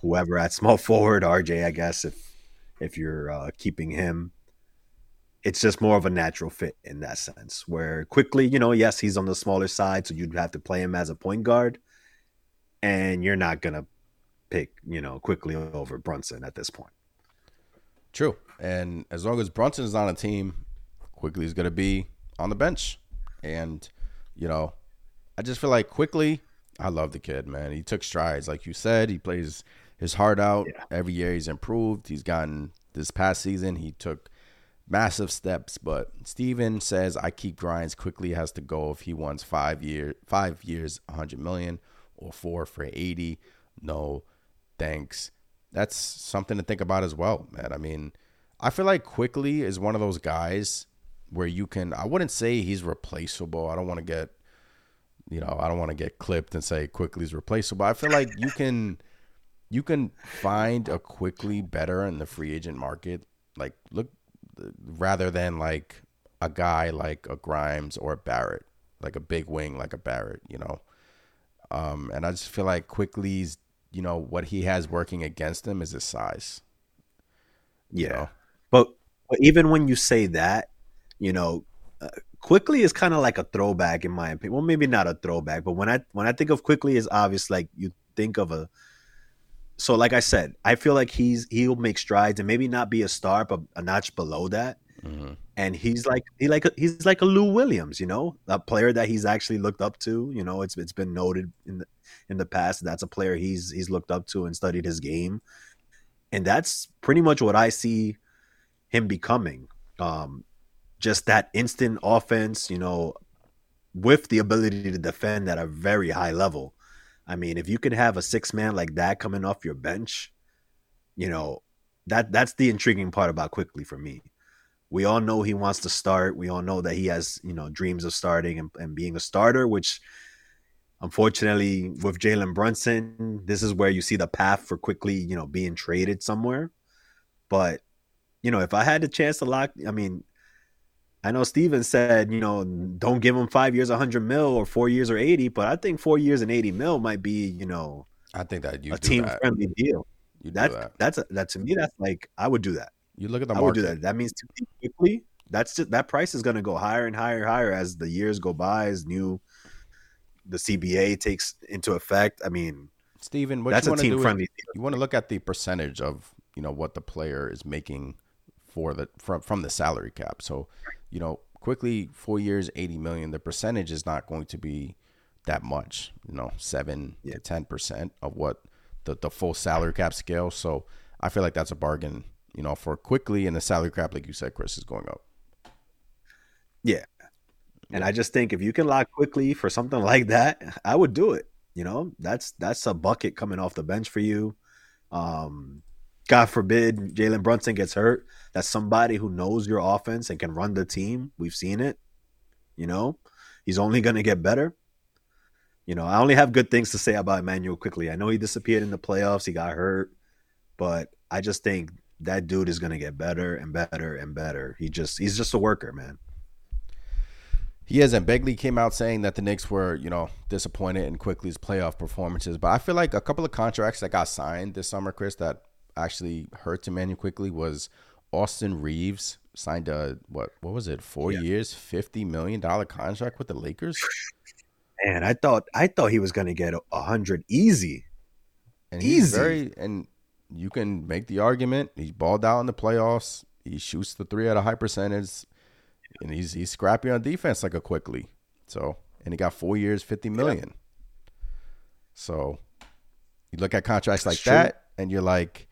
whoever at small forward, RJ, I guess if if you're uh, keeping him, it's just more of a natural fit in that sense. Where Quickley, you know, yes, he's on the smaller side, so you'd have to play him as a point guard, and you're not gonna pick, you know, Quickley over Brunson at this point. true. And as long as Brunson is on a team, Quickley is going to be on the bench. And you know, I just feel like Quickley. I love the kid, man. He took strides, like you said. He plays his heart out Yeah. every year. He's improved. He's gotten this past season. He took massive steps. But Steven says I keep Grimes Quickley has to go if he wants five year five years, hundred million, or four for eighty. No, thanks. That's something to think about as well, man. I mean, I feel like Quickley is one of those guys where you can. I wouldn't say he's replaceable. I don't want to get, you know, I don't want to get clipped and say Quickley is replaceable. I feel like you can, you can find a Quickley better in the free agent market. Like look, rather than like a guy like a Grimes or a Barrett, like a big wing like a Barrett, you know. Um, and I just feel like Quickley's you know, what he has working against him is his size. Yeah. You know? But, but even when you say that, you know, uh, Quickley is kind of like a throwback in my opinion. Well, maybe not a throwback, but when I when I think of Quickley is obvious like you think of a. So, like I said, I feel like he's he'll make strides and maybe not be a star, but a notch below that. Mm-hmm. And he's like he like he's like a Lou Williams, you know, a player that he's actually looked up to. You know, it's it's been noted in the in the past that's a player he's he's looked up to and studied his game, and that's pretty much what I see him becoming. Um, just that instant offense, you know, with the ability to defend at a very high level. I mean, if you can have a six man like that coming off your bench, you know, that that's the intriguing part about Quickley for me. We all know he wants to start. We all know that he has, you know, dreams of starting and, and being a starter, which unfortunately with Jalen Brunson, this is where you see the path for Quickley, you know, being traded somewhere. But, you know, if I had the chance to lock, I mean, I know Steven said, you know, don't give him five years, 100 mil, or four years, or 80. But I think four years and 80 mil might be, you know, I think that you a team that. friendly deal. You that, that that's a, that to me. That's like I would do that. You look at the I market. would do that. That means Quickley. That's just that price is going to go higher and higher and higher as the years go by, as new the CBA takes into effect. I mean, Steven, what that's you a team friendly. You want to look at the percentage of you know what the player is making for the from from the salary cap. So you know, Quickley four years, eighty million. The percentage is not going to be that much. You know, seven yeah. to ten percent of what the the full salary cap scale. So I feel like that's a bargain. You know, for Quickley and the salary cap, like you said, Chris, is going up. Yeah, and I just think if you can lock Quickley for something like that, I would do it. You know, that's that's a bucket coming off the bench for you. Um, God forbid Jalen Brunson gets hurt. That's somebody who knows your offense and can run the team. We've seen it. You know, he's only going to get better. You know, I only have good things to say about Immanuel Quickley. I know he disappeared in the playoffs, he got hurt, but I just think that dude is going to get better and better and better. He just he's just a worker, man. He is, and Begley came out saying that the Knicks were, you know, disappointed in Quickley's playoff performances. But I feel like a couple of contracts that got signed this summer, Chris, that actually hurt Immanuel Quickley was Austin Reaves signed a what what was it four yeah. years fifty million dollar contract with the Lakers. Man, I thought I thought he was going to get a hundred easy, and he's easy. very and you can make the argument he's balled out in the playoffs. He shoots the three at a high percentage, and he's he's scrappy on defense like a Quickley. So and he got four years, fifty million. Yeah. So you look at contracts That's like true. that, and you're like,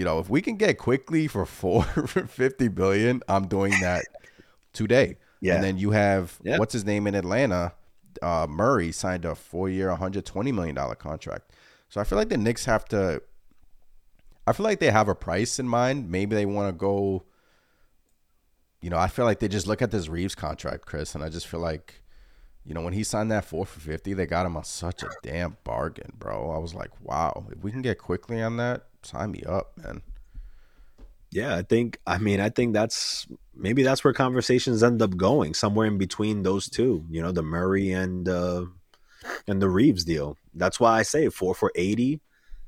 you know, if we can get Quickley for four for fifty billion, I'm doing that today. Yeah. And then you have yeah. what's his name in Atlanta, uh, Murray signed a four year, 120 million dollar contract. So I feel like the Knicks have to. I feel like they have a price in mind. Maybe they want to go. You know, I feel like they just look at this Reaves contract, Chris, and I just feel like, you know, when he signed that four for fifty, they got him on such a damn bargain, bro. I was like, wow, if we can get Quickley on that, sign me up, man. Yeah, I think. I mean, I think that's maybe that's where conversations end up going, somewhere in between those two. You know, the Murray and uh, and the Reaves deal. That's why I say four for eighty,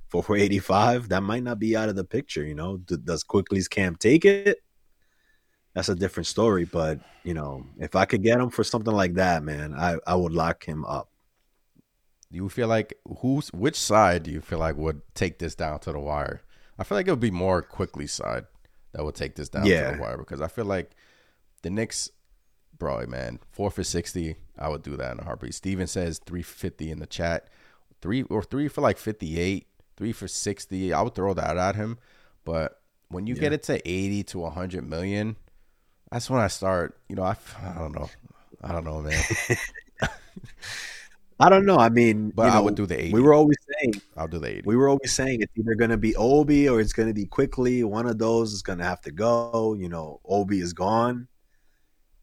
four for eighty-five. That might not be out of the picture. You know, does Quickley's camp take it? That's a different story. But you know, if I could get him for something like that, man, I I would lock him up. Do you feel like who's which side do you feel like would take this down to the wire? I feel like it would be more Quickley side that would take this down yeah. to the wire because I feel like the Knicks, bro, man, four for sixty, I would do that in a heartbeat. Steven says three fifty in the chat, three or three for like fifty eight, three for sixty. I would throw that at him, but when you yeah. get it to eighty to hundred million, that's when I start. You know, I, I don't know, I don't know, man. I don't know. I mean, but I know, would do the 80. We were always saying I'll do the 80. We were always saying it's either going to be Obi or it's going to be Quickley. One of those is going to have to go. You know, Obi is gone.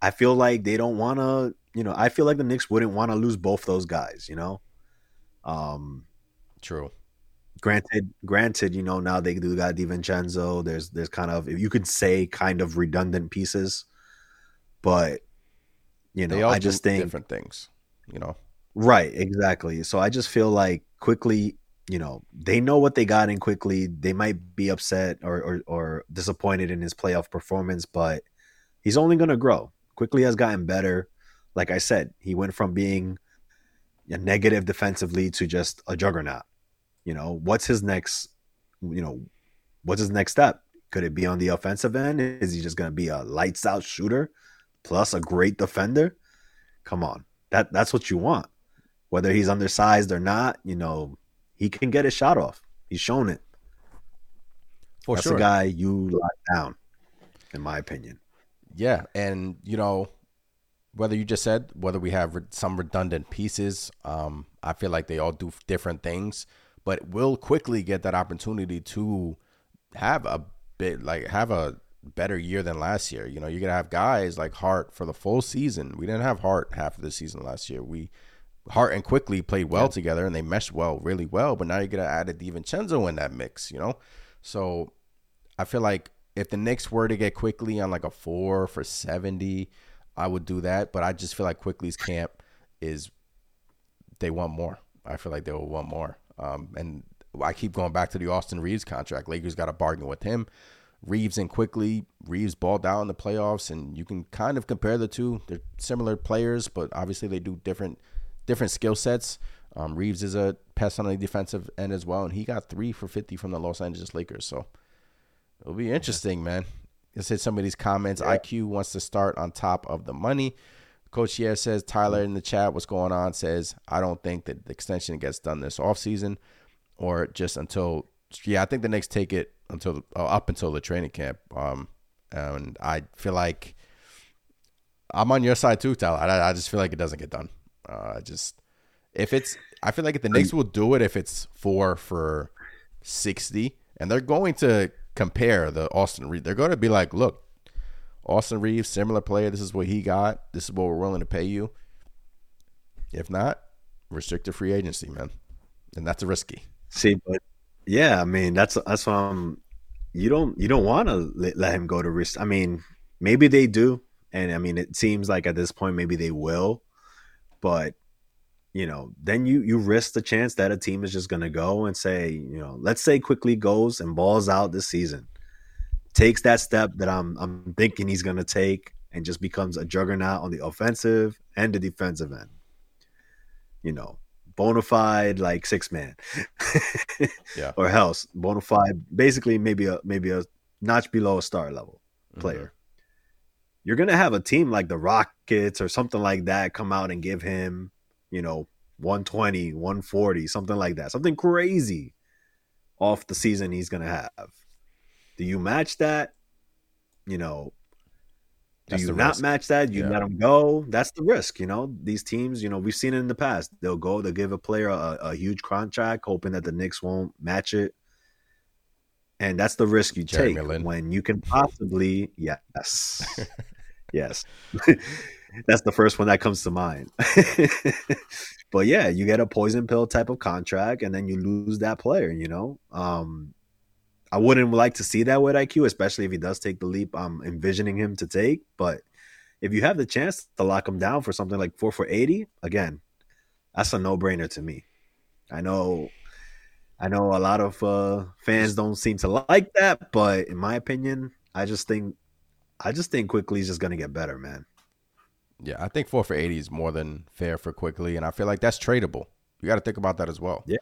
I feel like they don't want to. You know, I feel like the Knicks wouldn't want to lose both those guys. You know, um, true. Granted, granted, you know now they do got DiVincenzo. There's there's kind of if you could say kind of redundant pieces, but you know, I just think different things. You know, Right, exactly. So I just feel like Quickley, you know, they know what they got in Quickley. They might be upset or, or, or disappointed in his playoff performance, but he's only going to grow. Quickley has gotten better. Like I said, he went from being a negative defensively to just a juggernaut. You know, what's his next, you know, what's his next step? Could it be on the offensive end? Is he just going to be a lights out shooter plus a great defender? Come on. That that's what you want. Whether he's undersized or not, you know, he can get his shot off. He's shown it. For that's sure. a guy you lock down, in my opinion. Yeah, and you know, whether you just said whether we have some redundant pieces, um, I feel like they all do different things, but we'll Quickley get that opportunity to have a bit like have a better year than last year. You know, you're gonna have guys like Hart for the full season. We didn't have Hart half of the season last year. We Hart and Quickley played well yeah. together and they meshed well, really well. But now you're gonna add a DiVincenzo in that mix, you know. So I feel like if the Knicks were to get Quickley on like a four for seventy, I would do that. But I just feel like Quickley's camp is they want more. I feel like they will want more. Um, and I keep going back to the Austin Reaves contract. Lakers got a bargain with him. Reaves and Quickley. Reaves balled out in the playoffs, and you can kind of compare the two. They're similar players, but obviously they do different different skill sets. Um, Reaves is a pest on the defensive end as well, and he got three for fifty from the Los Angeles Lakers. So it'll be interesting, man. Some of these comments. Yeah. IQ wants to start on top of the money. Coach here says Tyler in the chat, what's going on? Says I don't think that the extension gets done this offseason or just until yeah, I think the Knicks take it until uh, up until the training camp. Um, and I feel like I'm on your side too, Tyler. I, I just feel like it doesn't get done. Uh, just if it's, I feel like if the Knicks will do it if it's four for sixty, and they're going to compare the Austin Reed. They're going to be like, look, Austin Reaves, similar player. This is what he got. This is what we're willing to pay you. If not, restricted free agency, man, and that's risky. See, but yeah, I mean that's that's what I'm. You don't you don't want to let him go to risk. I mean, maybe they do, and I mean it seems like at this point maybe they will, but you know then you you risk the chance that a team is just going to go and say you know let's say Quickley goes and balls out this season takes that step that i'm i'm thinking he's going to take and just becomes a juggernaut on the offensive and the defensive end you know bona fide like six man, yeah, or else bona fide, basically maybe a maybe a notch below a star level player. Mm-hmm. You're gonna have a team like the Rockets or something like that come out and give him, you know, 120, 140, something like that, something crazy off the season he's gonna have. Do you match that? You know, do That's you not risk. match that? You yeah. let them go. That's the risk. You know, these teams. You know, we've seen it in the past. They'll go. They'll give a player a, a huge contract, hoping that the Knicks won't match it. And that's the risk you Jeremy take Lin. when you can possibly. Yes, yes. that's the first one that comes to mind. but yeah, you get a poison pill type of contract, and then you lose that player. You know, um, I wouldn't like to see that with IQ, especially if he does take the leap I'm envisioning him to take. But if you have the chance to lock him down for something like four for 80, again, that's a no brainer to me. I know, I know a lot of uh, fans don't seem to like that, but in my opinion, I just think, I just think Quickley is just going to get better, man. Yeah, I think four for 80 is more than fair for Quickley, And I feel like that's tradable. You got to think about that as well. Yeah.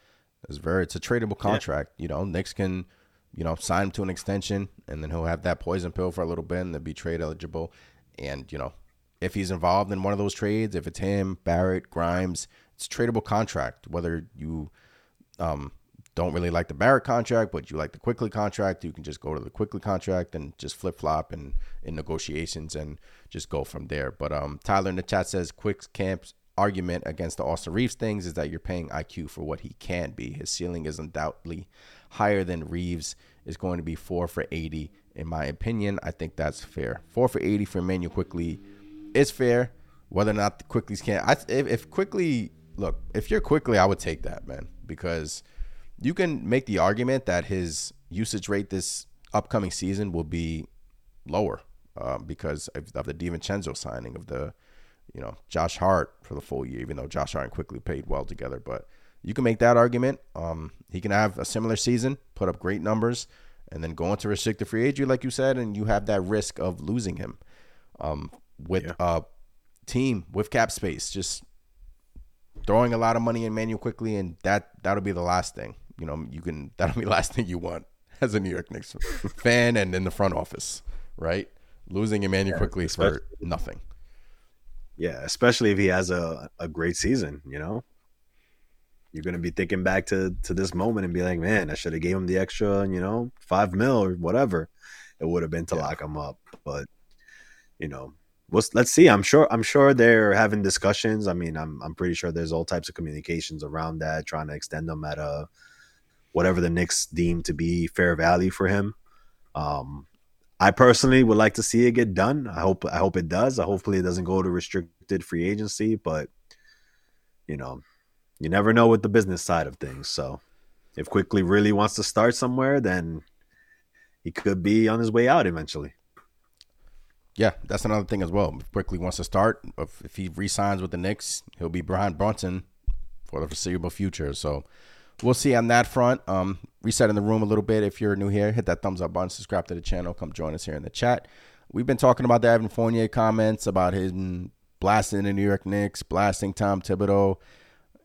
It's very, it's a tradable contract. Yeah. You know, Knicks can you know, sign him to an extension, and then he'll have that poison pill for a little bit, and then be trade eligible. And you know, if he's involved in one of those trades, if it's him, Barrett, Grimes, it's a tradable contract. Whether you um, don't really like the Barrett contract, but you like the Quickley contract, you can just go to the Quickley contract and just flip flop and in negotiations and just go from there. But um, Tyler in the chat says Quick Camp's argument against the Austin Reaves things is that you're paying IQ for what he can be. His ceiling is undoubtedly higher than Reaves is going to be four for 80. In my opinion, I think that's fair. Four for 80 for Immanuel Quickley is fair. Whether or not the Quickleys can, I, if, if Quickley, look, if you're Quickley, I would take that, man, because you can make the argument that his usage rate this upcoming season will be lower um, because of, of the DiVincenzo signing of the, you know, Josh Hart for the full year, even though Josh Hart and Quickley paid well together. But you can make that argument. Um, he can have a similar season, put up great numbers, and then go into restricted free agency, like you said, and you have that risk of losing him. Um, with yeah. a team with cap space, just throwing a lot of money in Manuel Quickley, and that that'll be the last thing. You know, you can that'll be the last thing you want as a New York Knicks fan and in the front office, right? Losing Immanuel yeah, Quickley for nothing. Yeah, especially if he has a, a great season, you know? You're gonna be thinking back to to this moment and be like, man, I should have gave him the extra, you know, five mil or whatever it would have been to yeah. lock him up. But you know, let's let's see. I'm sure I'm sure they're having discussions. I mean, I'm I'm pretty sure there's all types of communications around that, trying to extend them at a whatever the Knicks deem to be fair value for him. Um, I personally would like to see it get done. I hope I hope it does. I hopefully it doesn't go to restricted free agency, but you know, you never know with the business side of things. So if Quickley really wants to start somewhere, then he could be on his way out eventually. Yeah, that's another thing as well. If Quickley wants to start, if, if he resigns with the Knicks, he'll be Brian Brunson for the foreseeable future. So we'll see on that front. Um, in the room a little bit. If you're new here, hit that thumbs up button, subscribe to the channel, come join us here in the chat. We've been talking about the Evan Fournier comments about him blasting the New York Knicks, blasting Tom Thibodeau,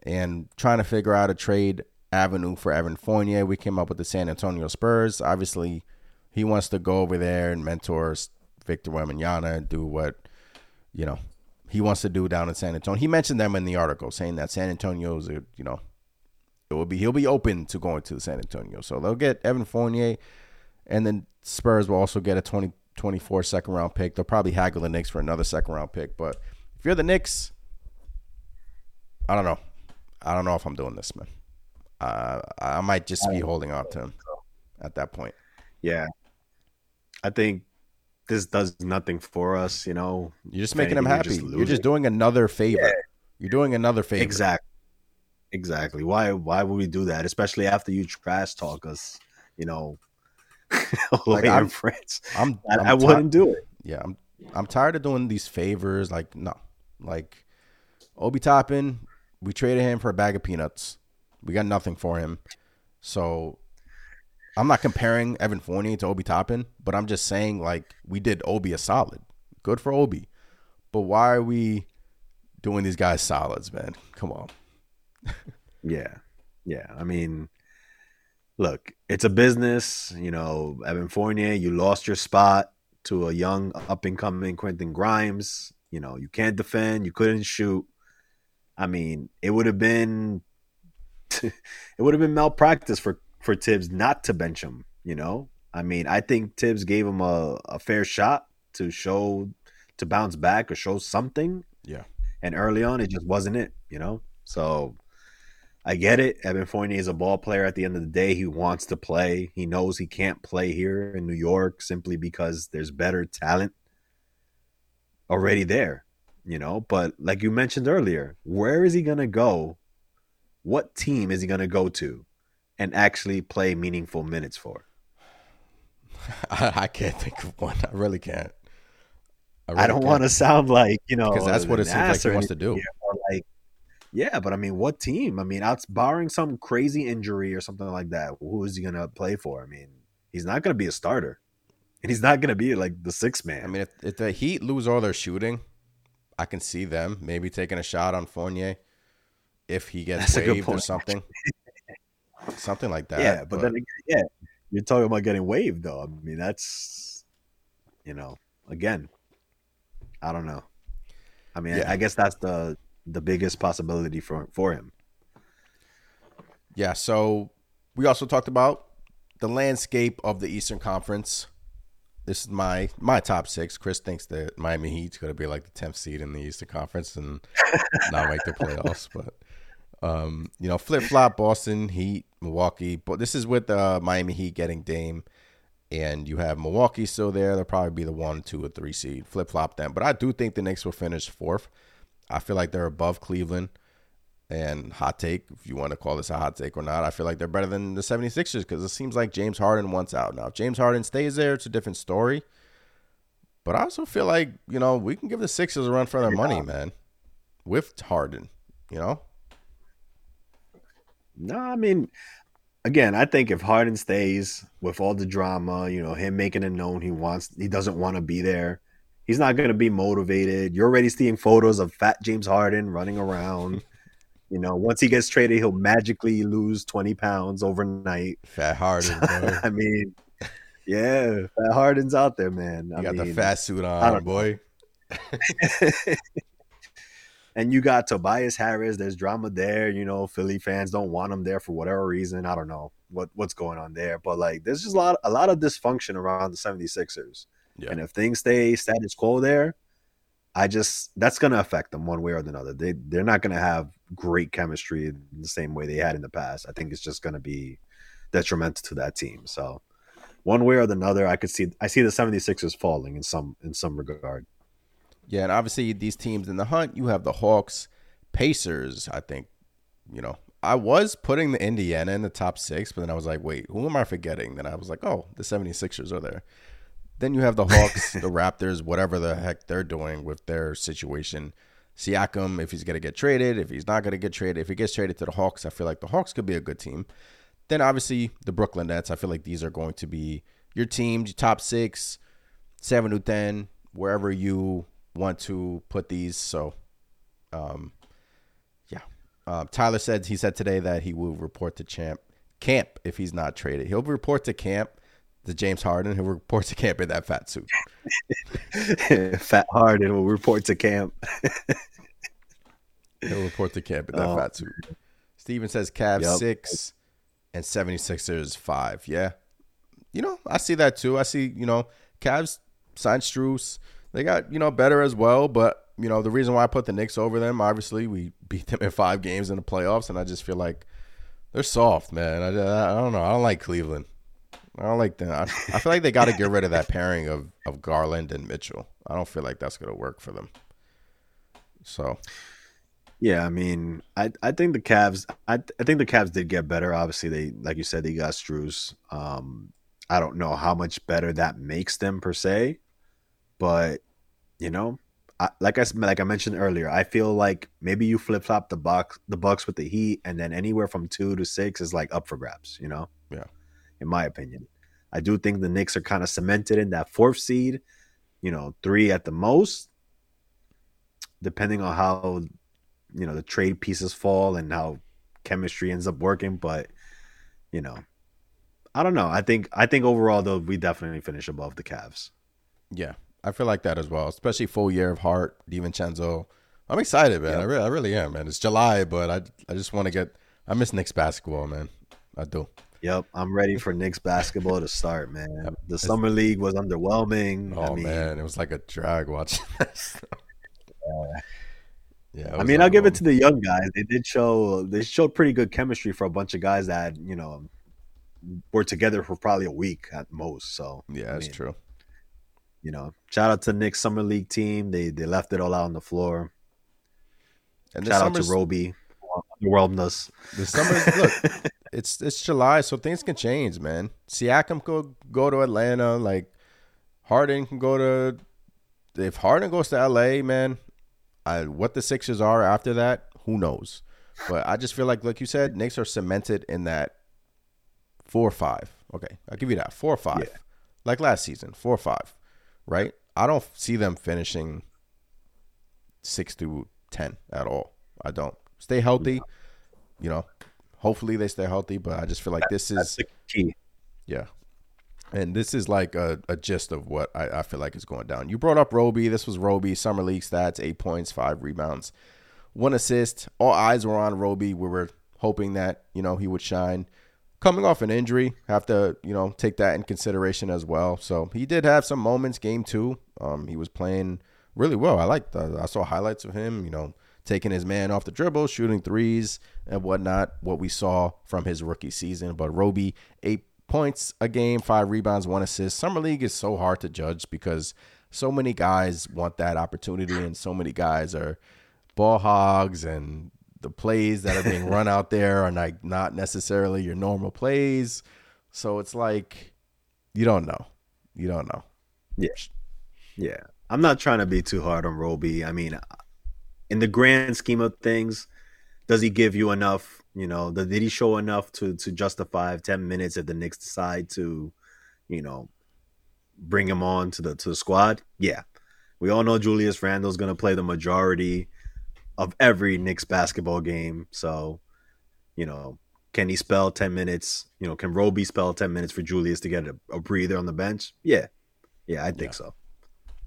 and trying to figure out a trade avenue for Evan Fournier. We came up with the San Antonio Spurs. Obviously, he wants to go over there and mentor Victor Wembanyama and do what you know he wants to do down in San Antonio. He mentioned them in the article, saying that San Antonio is a you know it will be he'll be open to going to San Antonio. So they'll get Evan Fournier, and then Spurs will also get a 2024 second round pick. They'll probably haggle the Knicks for another second round pick. But if you're the Knicks, I don't know. I don't know if I'm doing this, man. Uh, I might just be holding on to him at that point. Yeah, I think this does nothing for us. You know, you're just making him happy. You're just, you're just, doing another favor. Yeah. You're doing another favor. Exactly. Exactly. Why why would we do that? Especially after you trash talk us, you know, like I'm, friends. I'm, I'm I, I wouldn't do it. Yeah, I'm I'm tired of doing these favors. Like no, like Obi Toppin, we traded him for a bag of peanuts. We got nothing for him. So I'm not comparing Evan Fournier to Obi Toppin, but I'm just saying like we did Obi a solid. Good for Obi. But why are we doing these guys solids, man? Come on yeah. Yeah. I mean, look, it's a business. You know, Evan Fournier, you lost your spot to a young up and coming Quentin Grimes. You know, you can't defend, you couldn't shoot. I mean, it would have been it would have been malpractice for for Thibs not to bench him, you know? I mean, I think Thibs gave him a, a fair shot to show to bounce back or show something. Yeah. And early on it just wasn't it, you know? So I get it. Evan Fournier is a ball player at the end of the day. He wants to play. He knows he can't play here in New York simply because there's better talent already there, you know. But like you mentioned earlier, where is he going to go? What team is he going to go to and actually play meaningful minutes for? I, can't think of one. I really can't. I, really I don't want to sound like, you know, because that's what it seems like he wants to do. Like, yeah, but I mean, what team? I mean, out barring some crazy injury or something like that, who is he going to play for? I mean, he's not going to be a starter, and he's not going to be like the six man. I mean, if, if, the Heat lose all their shooting, I can see them maybe taking a shot on Fournier if he gets That's waived or something, something like that. Yeah, but, but then yeah, you're talking about getting waived though. I mean, that's you know, again, I don't know. I mean, yeah. I guess that's the the biggest possibility for for him. Yeah, so we also talked about the landscape of the Eastern Conference. This is my my top six. Chris thinks that Miami Heat's going to be like the tenth seed in the Eastern Conference and not make the playoffs. But um, you know, flip flop Boston Heat, Milwaukee. But this is with uh, Miami Heat getting Dame, and you have Milwaukee still there. They'll probably be the one, two, or three seed. Flip flop them. But I do think the Knicks will finish fourth. I feel like they're above Cleveland. And hot take, if you want to call this a hot take or not, I feel like they're better than the 76ers because it seems like James Harden wants out. Now, if James Harden stays there, it's a different story. But I also feel like, you know, we can give the Sixers a run for their money, man, with Harden, you know? No, I mean, again, I think if Harden stays with all the drama, you know, him making it known he wants, he doesn't want to be there. He's not going to be motivated. You're already seeing photos of fat James Harden running around. you know, once he gets traded, he'll magically lose 20 pounds overnight. Fat Harden, I mean, yeah, Fat Harden's out there, man. You I got mean, the fat suit on, boy. and you got Tobias Harris. There's drama there. You know, Philly fans don't want him there for whatever reason. I don't know what what's going on there, but like, there's just a lot a lot of dysfunction around the 76ers. Yeah. And if things stay status quo there, I just that's going to affect them one way or another. They they're not going to have great chemistry the same way they had in the past. I think it's just going to be detrimental to that team. So one way or another, I could see I see the 76ers falling in some in some regard. Yeah, and obviously these teams in the hunt, you have the Hawks, Pacers, I think, you know. I was putting the Indiana in the top 6, but then I was like, wait, who am I forgetting? Then I was like, oh, the 76ers are there. Then you have the Hawks, the Raptors, whatever the heck they're doing with their situation. Siakam, if he's going to get traded, if he's not going to get traded, if he gets traded to the Hawks, I feel like the Hawks could be a good team. Then obviously the Brooklyn Nets, I feel like these are going to be your teams, your top six, seven to ten, wherever you want to put these. So, um, yeah. Um, Tyler said he said today that he will report to champ camp if he's not traded. He'll report to camp the James Harden. who reports to camp in that fat suit. fat Harden will report to camp. He'll report to camp in that oh. fat suit. Steven says Cavs yep. six and 76ers five. Yeah. You know, I see that too. I see, you know, Cavs signed Strus. They got, you know, better as well. But, you know, the reason why I put the Knicks over them, obviously, we beat them in five games in the playoffs. And I just feel like they're soft, man. I, I don't know. I don't like Cleveland. I don't like that. I, I feel like they got to get rid of that pairing of, of Garland and Mitchell. I don't feel like that's going to work for them. So, yeah, I mean, I I think the Cavs. I I think the Cavs did get better. Obviously, they like you said, they got Strus. Um, I don't know how much better that makes them per se, but you know, I, like I like I mentioned earlier, I feel like maybe you flip flop the box the Bucks with the Heat, and then anywhere from two to six is like up for grabs. You know. In my opinion, I do think the Knicks are kind of cemented in that fourth seed. You know, three at the most, depending on how you know the trade pieces fall and how chemistry ends up working. But you know, I don't know. I think I think overall though we definitely finish above the Cavs. Yeah, I feel like that as well. Especially full year of Hart, DiVincenzo. I'm excited, man. I really, I really am, man. It's July, but I, I just want to get. I miss Knicks basketball, man. I do. Yep, I'm ready for Knicks basketball to start, man. The summer league was underwhelming. Oh I mean, man, it was like a drag watching. yeah. Yeah, I mean, I'll give it to the young guys. They did show they showed pretty good chemistry for a bunch of guys that you know were together for probably a week at most. So yeah, that's I mean, true. You know, shout out to Knicks Summer League team. They they left it all out on the floor. And shout out to Roby, underwhelmed us. The summer, look, it's it's July, so things can change, man. Siakam could go to Atlanta, like Harden can go to. If Harden goes to LA, man, I, what the Sixers are after that, who knows? But I just feel like, like you said, Knicks are cemented in that four or five. Okay, I'll give you that four or five, yeah. like last season, four or five, right? I don't see them finishing six to ten at all. I don't. Stay healthy, you know. Hopefully they stay healthy, but I just feel like this is key. Yeah, and this is like a, a gist of what I, I, feel like is going down. You brought up Roby. This was Roby. Summer League stats eight points, five rebounds, one assist. All eyes were on Roby. We were hoping that, you know, he would shine. Coming off an injury, have to, you know, take that in consideration as well. So he did have some moments, game two. Um, he was playing really well. I liked, I saw highlights of him, you know, taking his man off the dribble, shooting threes and whatnot, what we saw from his rookie season. But Roby, eight points a game, five rebounds, one assist. Summer League is so hard to judge because so many guys want that opportunity and so many guys are ball hogs and the plays that are being run out there are like not necessarily your normal plays. So it's like you don't know. You don't know. Yeah. Yeah. I'm not trying to be too hard on Roby. I mean, in the grand scheme of things, does he give you enough? You know, the, did he show enough to to justify ten minutes if the Knicks decide to, you know, bring him on to the to the squad? Yeah, we all know Julius Randle's going to play the majority of every Knicks basketball game. So, you know, can he spell 10 minutes? You know, can Roby spell 10 minutes for Julius to get a, a breather on the bench? Yeah. Yeah, I think yeah. so.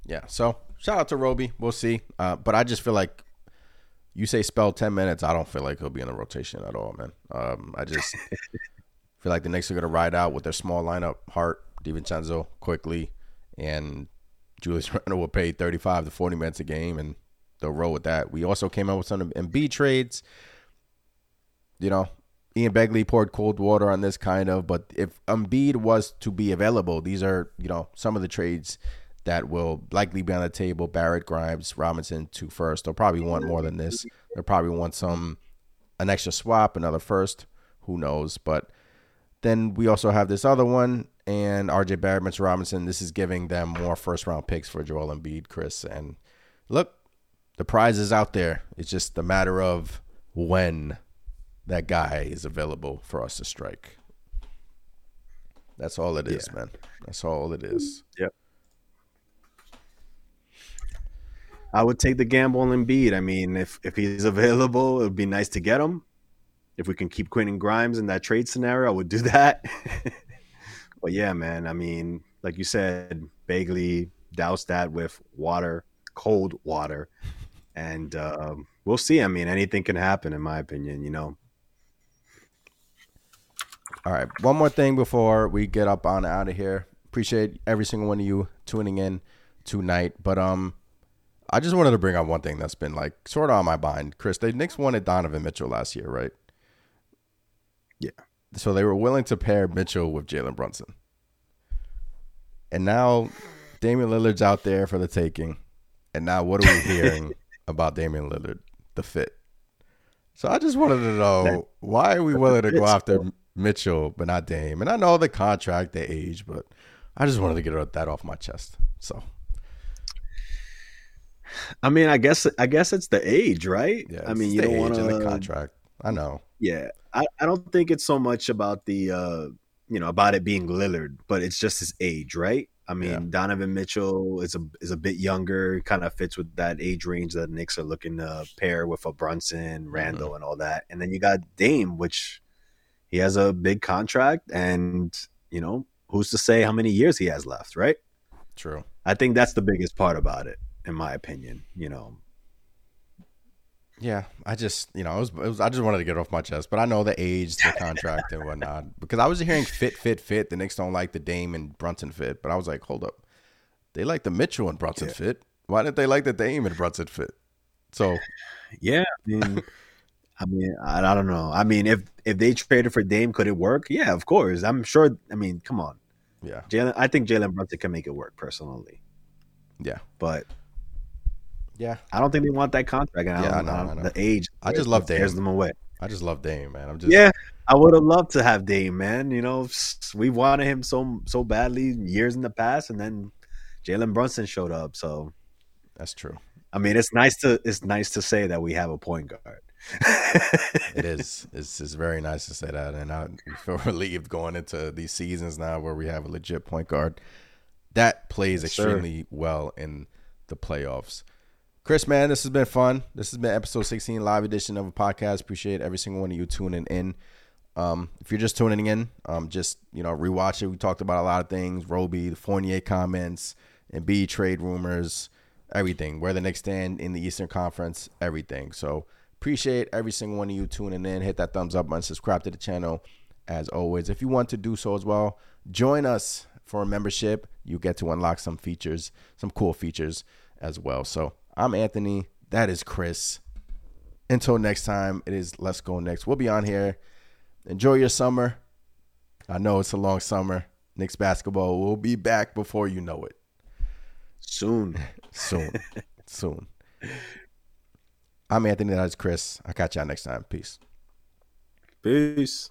Yeah. So shout out to Roby. We'll see. Uh, but I just feel like you say spell 10 minutes. I don't feel like he'll be in the rotation at all, man. Um, I just feel like the Knicks are going to ride out with their small lineup Hart, DiVincenzo, Quickley, and Julius Randle will pay 35 to 40 minutes a game, and they'll roll with that. We also came out with some Embiid trades. You know, Ian Begley poured cold water on this kind of, but if Embiid was to be available, these are, you know, some of the trades that will likely be on the table. Barrett, Grimes, Robinson, two first. They'll probably want more than this. They'll probably want some an extra swap, another first. Who knows? But then we also have this other one and RJ Barrett, Mitch Robinson. This is giving them more first round picks for Joel Embiid, Chris. And look, the prize is out there. It's just a matter of when that guy is available for us to strike. That's all it is, yeah. man. That's all it is. Yep. I would take the gamble on Embiid. I mean, if if he's available, it would be nice to get him. If we can keep Quentin Grimes in that trade scenario, I would do that. but yeah, man. I mean, like you said, Begley doused that with water, cold water, and um, we'll see. I mean, anything can happen, in my opinion. You know. All right, one more thing before we get up on out of here. Appreciate every single one of you tuning in tonight, but um, I just wanted to bring up one thing that's been like sort of on my mind. Chris, the Knicks wanted Donovan Mitchell last year, right? Yeah. So they were willing to pair Mitchell with Jalen Brunson. And now Damian Lillard's out there for the taking. And now what are we hearing about Damian Lillard? The fit. So I just wanted to know why are we willing to go after Mitchell but not Dame? And I know the contract, the age, but I just wanted to get that off my chest. So I mean, I guess I guess it's the age, right? Yeah, I mean, you don't want to the contract. I know. Yeah, I, I don't think it's so much about the uh, you know about it being Lillard, but it's just his age, right? I mean, yeah. Donovan Mitchell is a is a bit younger, kind of fits with that age range that Knicks are looking to pair with a Brunson, Randle, mm-hmm. and all that. And then you got Dame, which he has a big contract, and you know who's to say how many years he has left, right? True. I think that's the biggest part about it in my opinion. You know. Yeah, I just you know it was, it was I just wanted to get off my chest, but I know the age, the contract, and whatnot because I was hearing fit, fit, fit. The Knicks don't like the Dame and Brunson fit, but I was like, hold up, they like the Mitchell and Brunson yeah. fit. Why didn't they like the Dame and Brunson fit? So, yeah, I mean, I mean, I, I don't know. I mean, if if they traded for Dame, could it work? Yeah, of course. I'm sure. I mean, come on. Yeah, Jalen. I think Jalen Brunson can make it work personally. Yeah, but yeah, I don't think they want that contract. And yeah, I, know, I, know. The age, I just love Dame. Scares them away. I just love Dame, man. I'm just yeah. I would have loved to have Dame, man. You know, we wanted him so so badly years in the past, and then Jalen Brunson showed up. So that's true. I mean, it's nice to it's nice to say that we have a point guard. it is. It's, it's very nice to say that, and I feel relieved going into these seasons now where we have a legit point guard that plays yes, extremely sir. well in the playoffs. Chris, man, this has been fun. This has been episode 16, live edition of a podcast. Appreciate every single one of you tuning in. Um, if you're just tuning in, um, just you know, rewatch it. We talked about a lot of things: Roby, the Fournier comments, Embiid trade rumors, everything. Where the Knicks stand in the Eastern Conference, everything. So appreciate every single one of you tuning in. Hit that thumbs up button, subscribe to the channel. As always, if you want to do so as well, join us for a membership. You get to unlock some features, some cool features as well. So I'm Anthony. That is Chris. Until next time, it is Let's Go Knicks. We'll be on here. Enjoy your summer. I know it's a long summer. Knicks basketball will be back before you know it. Soon. Soon. Soon. I'm Anthony. That is Chris. I'll catch y'all next time. Peace. Peace.